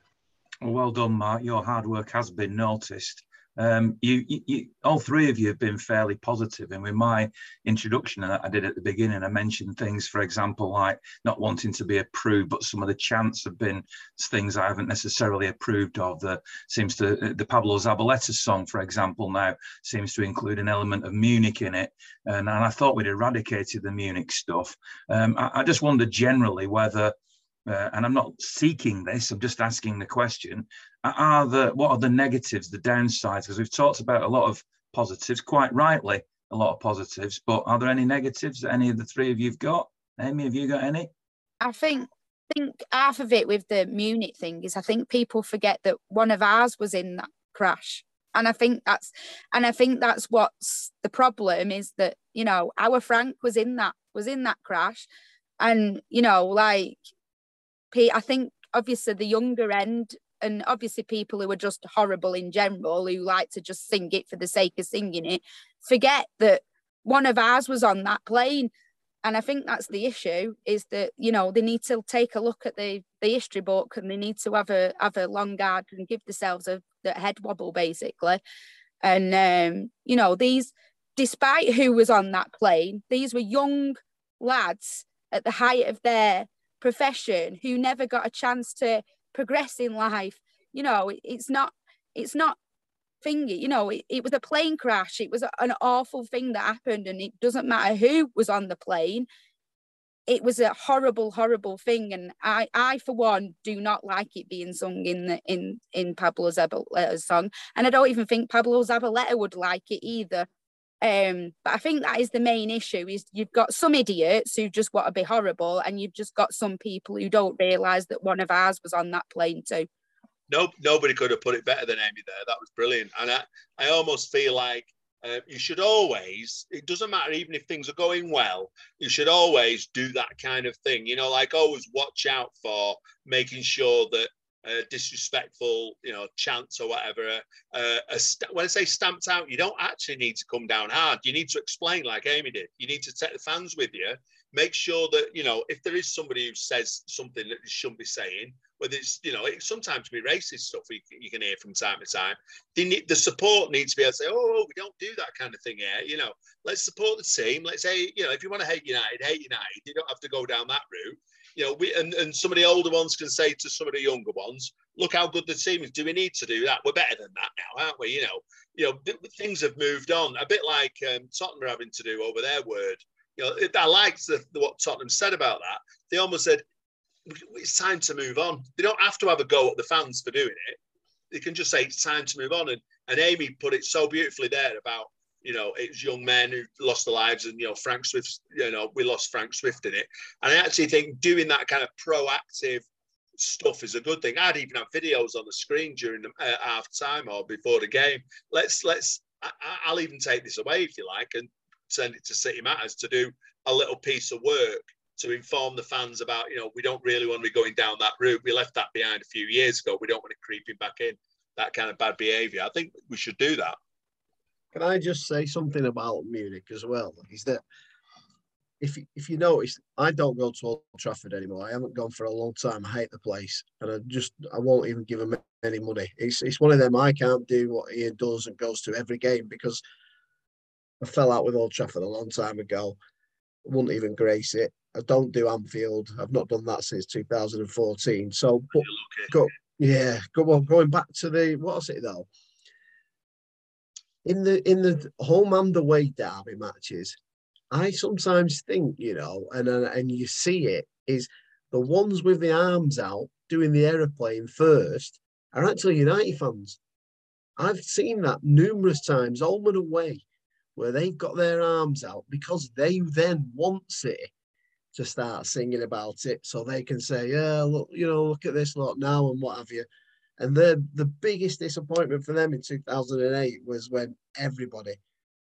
Well done mark. Your hard work has been noticed Um, you, you, all three of you have been fairly positive, and with my introduction that I did at the beginning, I mentioned things, for example, like not wanting to be approved, but some of the chants have been things I haven't necessarily approved of. The seems to the Pablo Zabaleta song, for example, now seems to include an element of Munich in it, and, and I thought we'd eradicated the Munich stuff. Um, I, I just wonder generally whether uh, and I'm not seeking this, I'm just asking the question, are the what are the negatives, the downsides? Because we've talked about a lot of positives, quite rightly, a lot of positives, but are there any negatives that any of the three of you've got? Amy, have you got any? I think think half of it with the Munich thing is I think people forget that one of ours was in that crash. And I think that's and I think that's what's the problem is that, you know, our Frank was in that was in that crash. And, you know, like I think obviously the younger end and obviously people who are just horrible in general who like to just sing it for the sake of singing it forget that one of ours was on that plane. And i think that's the issue is that you know they need to take a look at the the history book and they need to have a have a long guard and give themselves a the head wobble basically. And um you know these despite who was on that plane these were young lads at the height of their profession who never got a chance to progress in life. You know, it's not, it's not thingy, you know, it, it was a plane crash. It was an awful thing that happened, and it doesn't matter who was on the plane. It was a horrible, horrible thing, and I, I for one, do not like it being sung in the in in Pablo Zabaleta's uh, song, and I don't even think Pablo Zabaleta would like it either. Um, but I think that is the main issue is you've got some idiots who just want to be horrible and you've just got some people who don't realise that one of ours was on that plane too. No, nobody could have put it better than Amy there. That was brilliant. And I, I almost feel like uh, you should always, it doesn't matter even if things are going well, you should always do that kind of thing. You know, like always watch out for making sure that disrespectful, you know, chants or whatever. Uh, st- when I say stamped out, you don't actually need to come down hard. You need to explain, like Amy did. You need to take the fans with you. Make sure that you know if there is somebody who says something that they shouldn't be saying, whether it's you know it sometimes be racist stuff you, you can hear from time to time. The support needs to be able to say, oh, we don't do that kind of thing here. You know, let's support the team. Let's say you know if you want to hate United, hate United. You don't have to go down that route you know, we and, and some of the older ones can say to some of the younger ones, look how good the team is. Do we need to do that? We're better than that now, aren't we? You know, you know, th- things have moved on. A bit like um, Tottenham are having to do over their word. You know, I liked the, the, what Tottenham said about that. They almost said it's time to move on. They don't have to have a go at the fans for doing it. They can just say it's time to move on. And and Amy put it so beautifully there about you know, it was young men who lost their lives, and you know, Frank Swift, you know, we lost Frank Swift in it. And I actually think doing that kind of proactive stuff is a good thing. I'd even have videos on the screen during the uh, half time or before the game. Let's let's. I, will even take this away if you like, and send it to City Matters to do a little piece of work to inform the fans about, you know, we don't really want to be going down that route. We left that behind a few years ago. We don't want it creeping back in that kind of bad behaviour. I think we should do that. Can I just say something about Munich as well? Is that if if you notice, I don't go to Old Trafford anymore. I haven't gone for a long time. I hate the place, and I just I won't even give him any money. It's it's one of them. I can't do what Ian does and goes to every game because I fell out with Old Trafford a long time ago. I wouldn't even grace it. I don't do Anfield. I've not done that since 2014. So, but, go, yeah, go on. Going back to the what's it though? In the in the home and away derby matches, I sometimes think, you know, and and you see it is the ones with the arms out doing the aeroplane first are actually United fans. I've seen that numerous times, home and away, where they've got their arms out because they then want City to start singing about it, so they can say, "Yeah, look, you know, look at this lot now and what have you." And the the biggest disappointment for them in 2008 was when everybody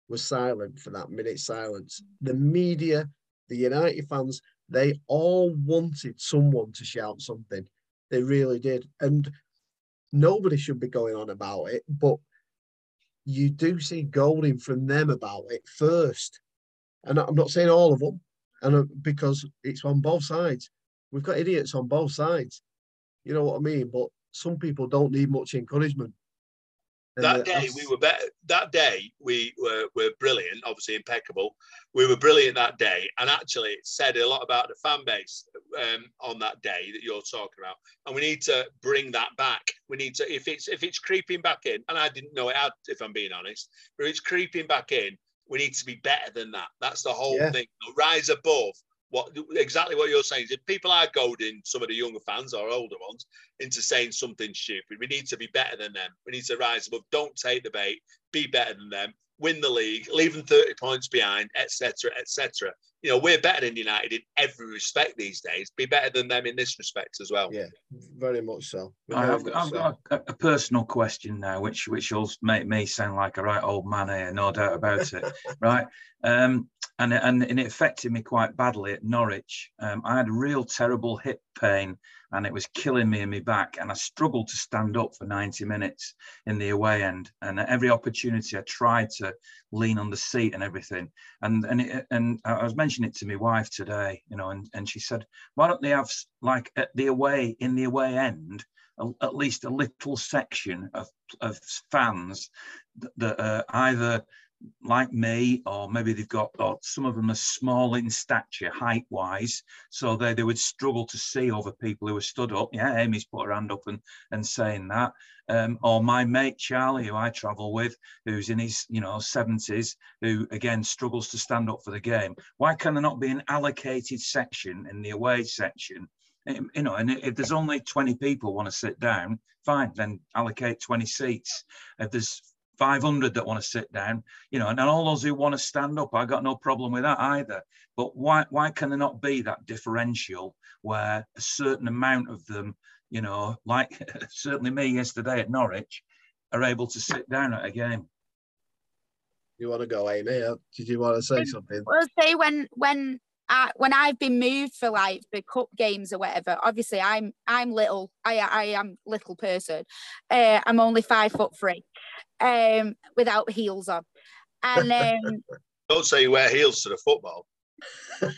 was silent for that minute silence. The media, the United fans, they all wanted someone to shout something. They really did. And nobody should be going on about it, but you do see Golding from them about it first. And I'm not saying all of them, and uh, because it's on both sides. We've got idiots on both sides. You know what I mean? But some people don't need much encouragement. that day we were better. That day we were, were brilliant, obviously impeccable. We were brilliant that day, and actually it said a lot about the fan base um, on that day that you're talking about. And we need to bring that back. We need to if it's if it's creeping back in, and I didn't know it had, if I'm being honest, but it's creeping back in. We need to be better than that. That's the whole Yeah. thing. Rise above what exactly what you're saying is if people are goading some of the younger fans or older ones into saying something stupid, we need to be better than them. We need to rise above. Don't take the bait. Be better than them. Win the league. Leave them 30 points behind, etc., etc. You know, we're better than United in every respect these days. Be better than them in this respect as well. Yeah, very much so. I- Very I've, much I've so. got a, a personal question now, which which will make me sound like a right old man here, no doubt about it. right, um, and and and it affected me quite badly at Norwich. Um, I had real terrible hip pain, and it was killing me in my back, and I struggled to stand up for ninety minutes in the away end. And at every opportunity, I tried to lean on the seat and everything. And and it, and I was mentioning it to my wife today, you know, and and she said, why don't they have like at the away in the away end? at least a little section of, of fans that, that are either like me or maybe they've got or some of them are small in stature height wise so they, they would struggle to see over people who are stood up. Yeah amy's put her hand up and and saying that. Um, or my mate charlie who i travel with who's in his you know 70s who again struggles to stand up for the game. Why can there not be an allocated section in the away section? Um, you know, and if there's only 20 people want to sit down, fine, then allocate 20 seats. If there's 500 that want to sit down, you know, and, and all those who want to stand up, I got no problem with that either. But why why can there not be that differential where a certain amount of them, you know, like certainly me yesterday at Norwich, are able to sit down at a game? You want to go, Amy? Uh, Did you want to say something? Well, say when when I when I've been moved for like for cup games or whatever. Obviously, I'm I'm little. I I am little person. Uh, I'm only five foot three, um, without heels on, and um, Don't say you wear heels to the football.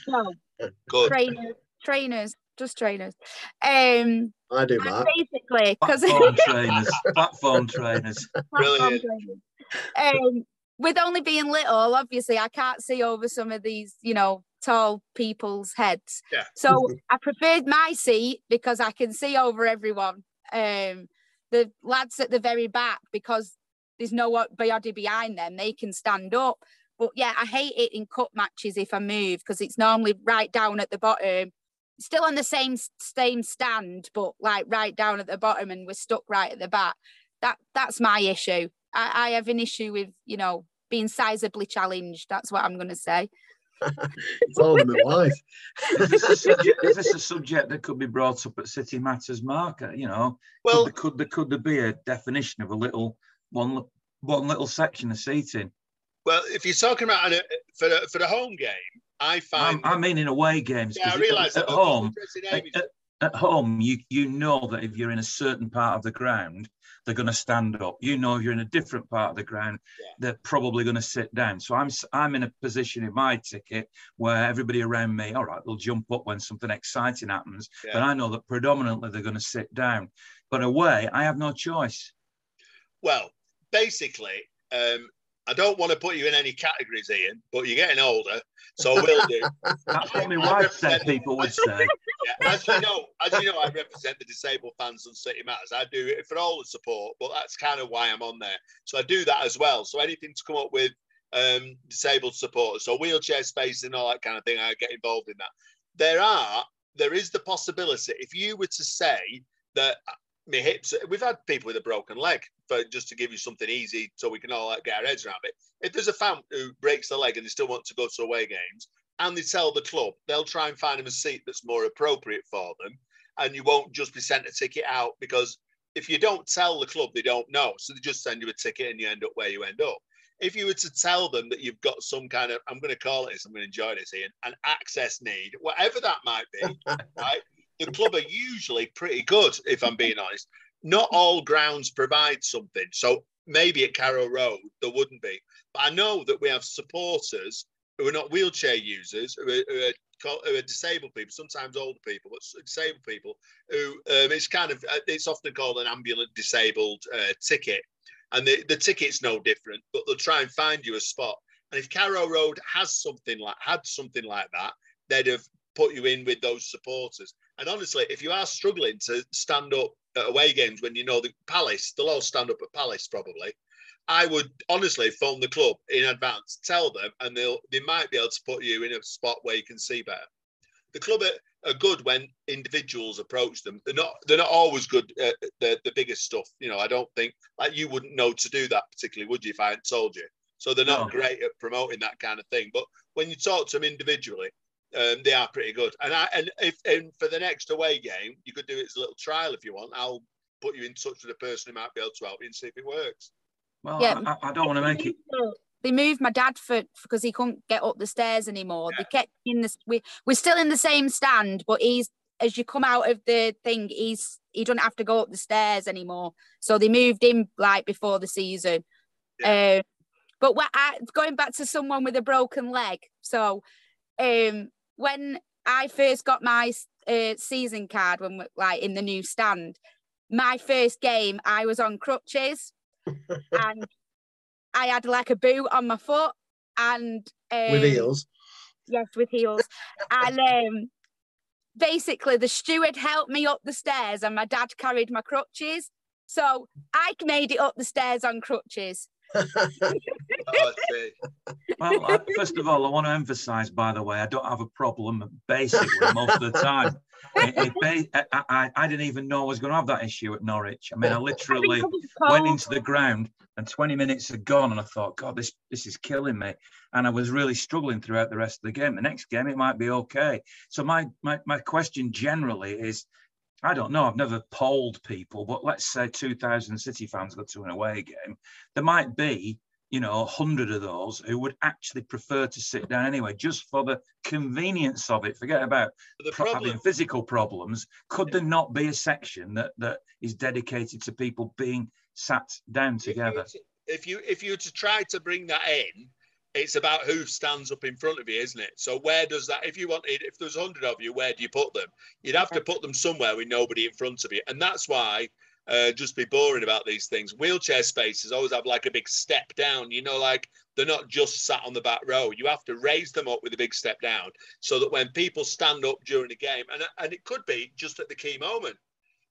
no Good. trainers, trainers, just trainers. Um, I do, and basically because Platform trainers, platform trainers. Brilliant. Um, with only being little, obviously, I can't see over some of these, you know, tall people's heads. Yeah. So I preferred my seat because I can see over everyone. Um, the lads at the very back because there's no body behind them, they can stand up. But yeah, I hate it in cup matches if I move because it's normally right down at the bottom, still on the same same stand, but like right down at the bottom, and we're stuck right at the back. That that's my issue. I, I have an issue with you know being sizably challenged. That's what I'm going to say. It's all in my wife. Is this, a subject, is this a subject that could be brought up at City Matters Market? Uh, you know, Well, could, there, could there could there be a definition of a little one li- one little section of seating? well, if you're talking about an, uh, for the, for the home game, I I, find. I mean, in away games. yeah, I 'cause realise at, at home. addressing At, Amy's- at- at home, you you know that if you're in a certain part of the ground, they're going to stand up. You know, if you're in a different part of the ground, Yeah. they're probably going to sit down. So I'm I'm in a position in my ticket where everybody around me, all right, they'll jump up when something exciting happens, but I know that predominantly they're going to sit down. But away, I have no choice. Well, basically, um, I don't want to put you in any categories, Ian, but you're getting older, so we'll do. That's what my I wife said. People would say. Yeah, as you know, as you know, I represent the disabled fans on City Matters. I do it for all the support, but that's kind of why I'm on there. So I do that as well. So anything to come up with um, disabled supporters, so wheelchair space and all that kind of thing, I get involved in that. There are, there is the possibility if you were to say that my hips, we've had people with a broken leg, for just to give you something easy so we can all like, get our heads around it. If there's a fan who breaks their leg and they still want to go to away games, and they tell the club, they'll try and find them a seat that's more appropriate for them. And you won't just be sent a ticket out because if you don't tell the club, they don't know. So they just send you a ticket and you end up where you end up. If you were to tell them that you've got some kind of, I'm going to call it this, I'm going to enjoy this, Ian, an access need, whatever that might be, right? The club are usually pretty good, if I'm being honest. Not all grounds provide something. So maybe at Carrow Road, there wouldn't be. But I know that we have supporters who are not wheelchair users, who are, who are, who are disabled people, sometimes older people, but disabled people who um, it's kind of uh, it's often called an ambulant disabled uh, ticket, and the, the ticket's no different, but they'll try and find you a spot. And if Carrow Road has something like had something like that, they'd have put you in with those supporters. And honestly, if you are struggling to stand up at away games when you know the Palace, they'll all stand up at Palace probably. I would honestly phone the club in advance, tell them, and they'll they might be able to put you in a spot where you can see better. The club are, are good when individuals approach them. They're not they're not always good at the the biggest stuff. You know, I don't think like you wouldn't know to do that particularly, would you, if I hadn't told you? So they're not No. great at promoting that kind of thing. But when you talk to them individually, um, they are pretty good. And I and if and for the next away game, you could do it as a little trial if you want. I'll put you in touch with a person who might be able to help you and see if it works. Well, Yeah. I, I don't want to make it. They moved my dad for because he couldn't get up the stairs anymore. They kept in this. We we're still in the same stand, but he's as you come out of the thing, he's he doesn't have to go up the stairs anymore. So they moved him like before the season. Um, but what I, going back to someone with a broken leg. So um, when I first got my uh, season card, when like in the new stand, my first game I was on crutches, and I had like a boot on my foot, and um, with heels. Yes, with heels. and um, basically, the steward helped me up the stairs, and my dad carried my crutches. So I made it up the stairs on crutches. Well, I, first of all, I want to emphasise, by the way, I don't have a problem basically most of the time. It, it I, I, I didn't even know I was going to have that issue at Norwich. I mean, I literally went into the ground and 20 minutes had gone and I thought, God, this this is killing me. And I was really struggling throughout the rest of the game. The next game, it might be okay. So my my, my question generally is, I don't know, I've never polled people, but let's say 2,000 City fans go to an away game. There might be, you know, a 100 of those who would actually prefer to sit down anyway, just for the convenience of it. Forget about the pro- problem, having physical problems. Could there not be a section that, that is dedicated to people being sat down if you together? if you if you were to try to bring that in, it's about who stands up in front of you, isn't it? So where does that? If you wanted, if there's hundred of you, where do you put them? You'd have to put them somewhere with nobody in front of you, and that's why. Uh, just be boring about these things. Wheelchair spaces always have like a big step down. You know, like they're not just sat on the back row. You have to raise them up with a big step down so that when people stand up during the game, and and it could be just at the key moment.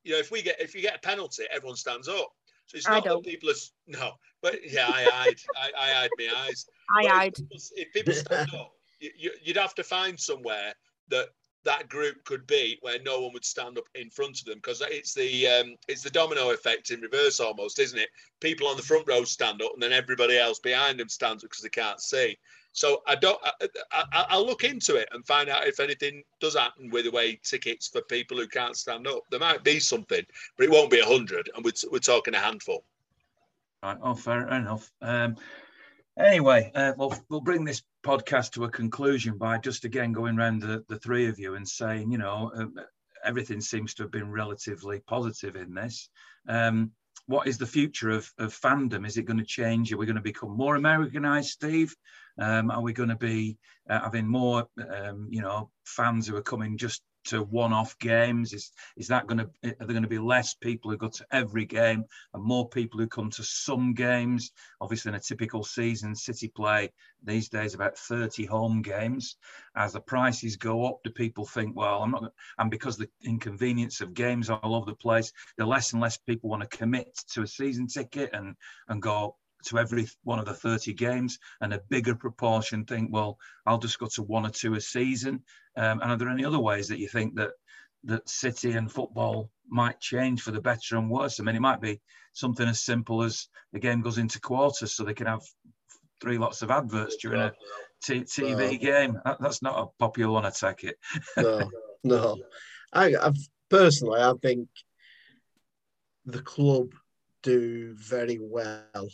You know, if we get if you get a penalty, everyone stands up. So it's not that people are no, but yeah, I hide, I, I hide my eyes. I But hide. If people, if people stand up, you, you'd have to find somewhere that that group could be where no one would stand up in front of them because it's the um, it's the domino effect in reverse almost, isn't it? People on the front row stand up and then everybody else behind them stands up because they can't see. So I don't. I, I, I'll look into it and find out if anything does happen with away tickets for people who can't stand up. There might be something, but it won't be a hundred, and we're, we're talking a handful. Right. Oh, fair enough. Um, anyway, uh, we'll, we'll bring this podcast to a conclusion by just again going around the, the three of you and saying, you know, um, everything seems to have been relatively positive in this. Um, what is the future of, of fandom? Is it going to change? Are we going to become more Americanized, Steve? Um, are we going to be uh, having more, um, you know, fans who are coming just to one-off games? Is is that going to? Are there going to be less people who go to every game and more people who come to some games? Obviously, in a typical season, City play these days about 30 home games. As the prices go up, do people think, well, I'm not, and because the inconvenience of games all over the place, the less and less people want to commit to a season ticket and and go to every one of the 30 games, and a bigger proportion think, well, I'll just go to one or two a season. Um, and are there any other ways that you think that that City and football might change for the better and worse? I mean, it might be something as simple as the game goes into quarters, so they can have three lots of adverts during a t- TV Oh. game. That, that's not a popular one, I take it. no, no. I, I've personally, I think the club do very well.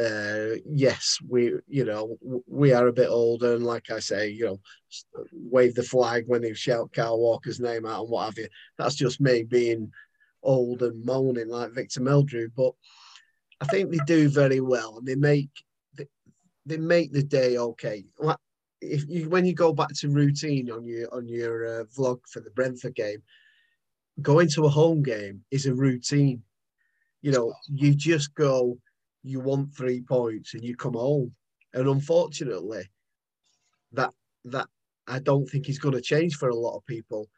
Uh, yes, we, you know, we are a bit older, and like I say, you know, wave the flag when they shout Kyle Walker's name out and what have you. That's just me being old and moaning like Victor Meldrew, but I think they do very well, and they make they, make the day okay. If you when you go back to routine on your on your uh, vlog for the Brentford game, going to a home game is a routine. You know, you just go you want three points and you come home. And unfortunately, that that I don't think is going to change for a lot of people.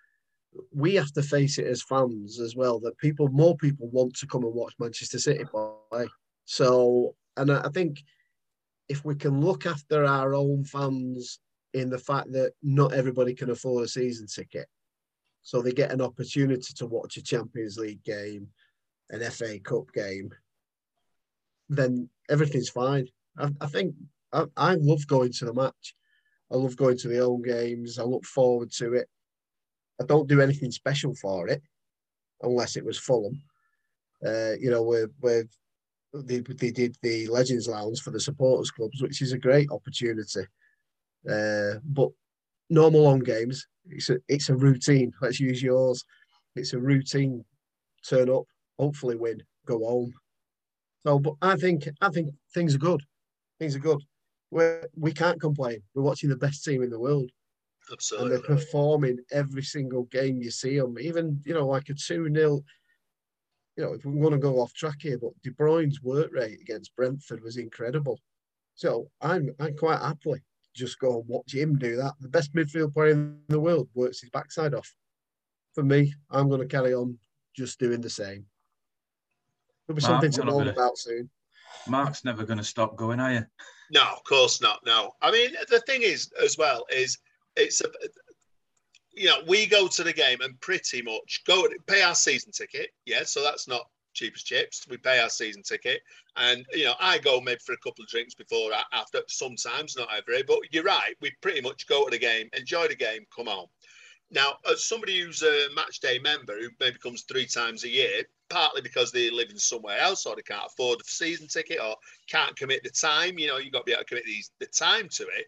We have to face it as fans as well that people, more people want to come and watch Manchester City play. So, and I think if we can look after our own fans in the fact that not everybody can afford a season ticket, so they get an opportunity to watch a Champions League game, an FA Cup game, then everything's fine. I, I think I, I love going to the match. I love going to the home games. I look forward to it. I don't do anything special for it, unless it was Fulham. Uh, you know, with they, they did the Legends Lounge for the supporters clubs, which is a great opportunity. Uh, but normal home games, it's a it's a routine. Let's use yours. It's a routine. Turn up, hopefully win, go home. So, but I think I think things are good. Things are good. We we can't complain. We're watching the best team in the world. Absolutely. And they're performing every single game you see them. Even, you know, like a 2 0. You know, if we want to go off track here, but De Bruyne's work rate against Brentford was incredible. So I'm I'm quite happily just go and watch him do that. The best midfield player in the world works his backside off. For me, I'm going to carry on just doing the same. There'll be Mark, something to what moan about about soon. Mark's never going to stop going, are you? No, of course not. No, I mean the thing is as well is it's a, you know we go to the game and pretty much go pay our season ticket. Yeah, so that's not cheap as chips. We pay our season ticket, and you know I go maybe for a couple of drinks before after. Sometimes not every, but you're right. We pretty much go to the game, enjoy the game, come on. Now, as somebody who's a match day member who maybe comes three times a year, partly because they live in somewhere else or they can't afford a season ticket or can't commit the time, you know, you've got to be able to commit these, the time to it.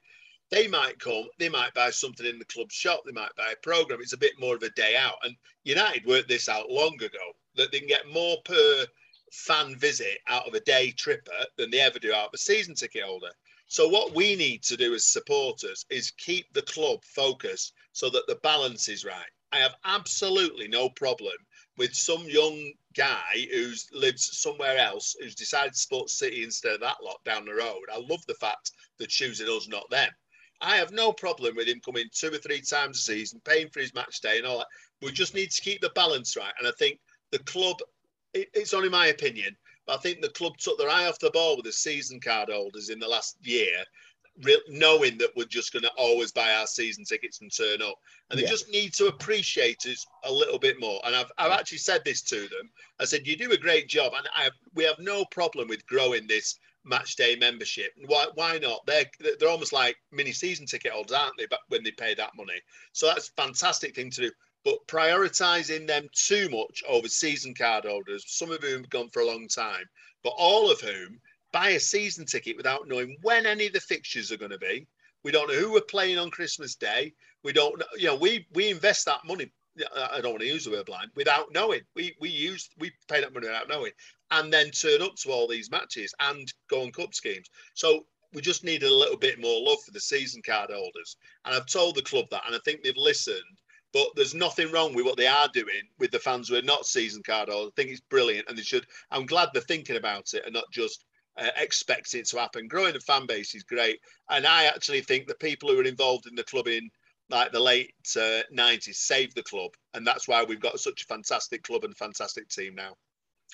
They might come, they might buy something in the club shop, they might buy a program. It's a bit more of a day out. And United worked this out long ago that they can get more per fan visit out of a day tripper than they ever do out of a season ticket holder. So what we need to do as supporters is keep the club focused so that the balance is right. I have absolutely no problem with some young guy who's lives somewhere else who's decided to support City instead of that lot down the road. I love the fact that choosing us, not them. I have no problem with him coming two or three times a season, paying for his match day and all that. We just need to keep the balance right. And I think the club, it, it's only my opinion, but I think the club took their eye off the ball with the season card holders in the last year, re- knowing that we're just going to always buy our season tickets and turn up. And they Yeah. just need to appreciate us a little bit more. And I've, I've actually said this to them. I said, you do a great job. And I have, we have no problem with growing this match day membership. Why, why not? They're, they're almost like mini season ticket holders, aren't they? But when they pay that money. So that's a fantastic thing to do. But prioritizing them too much over season card holders, some of whom have gone for a long time, but all of whom buy a season ticket without knowing when any of the fixtures are going to be. We don't know who we're playing on Christmas Day. We don't know, you know, we we invest that money. Uh, I don't want to use the word blind without knowing. We we use we pay that money without knowing, and then turn up to all these matches and go on cup schemes. So we just needed a little bit more love for the season card holders, and I've told the club that, and I think they've listened. But there's nothing wrong with what they are doing with the fans who are not season card holders. I think it's brilliant, and they should. I'm glad they're thinking about it and not just uh, it to happen. Growing a fan base is great, and I actually think the people who were involved in the club in like the late uh, 90s saved the club, and that's why we've got such a fantastic club and fantastic team now.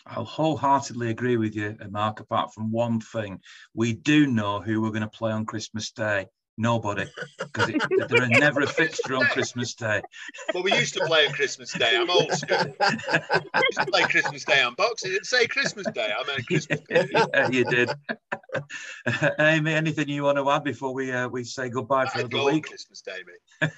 I'll wholeheartedly agree with you, Mark, apart from one thing. We do know who we're going to play on Christmas Day. Nobody, because there are never a fixture on Christmas Day. Well, we used to play on Christmas Day. I'm old school. We used to play Christmas Day on boxing. It didn't say Christmas Day. I meant Christmas Day. yeah, you did. Amy, anything you want to add before we uh, we say goodbye for I'd another week? Christmas Day, mate.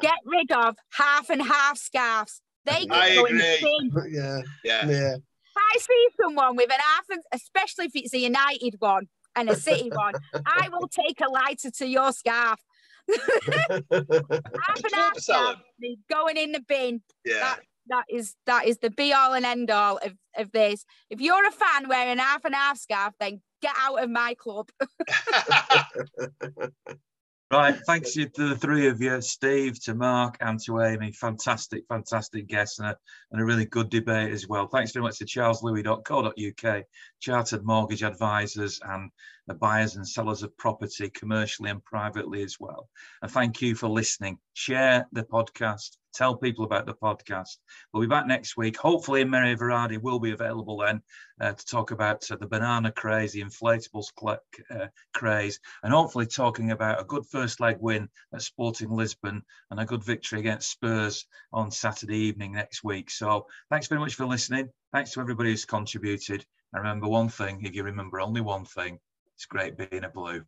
Get rid of half and half scarves. They I get going agree. yeah, Yeah. yeah. If I see someone with an half, and especially if it's a United one and a City one, I will take a lighter to your scarf. half and half to scarf going in the bin. Yeah. That that is that is the be all and end all of, of this. If you're a fan wearing half and half scarf, then get out of my club. Right, thanks to the three of you, Steve, to Mark, and to Amy. Fantastic, fantastic guests and a, and a really good debate as well. Thanks very much to charleslewis.co.uk, chartered mortgage advisors, and the buyers and sellers of property commercially and privately as well. And thank you for listening. Share the podcast, tell people about the podcast. We'll be back next week. Hopefully, Imre Varadi will be available then uh, to talk about uh, the banana craze, the inflatables uh, craze, and hopefully talking about a good first leg win at Sporting Lisbon and a good victory against Spurs on Saturday evening next week. So, thanks very much for listening. Thanks to everybody who's contributed. And remember one thing if you remember only one thing, it's great being a blue.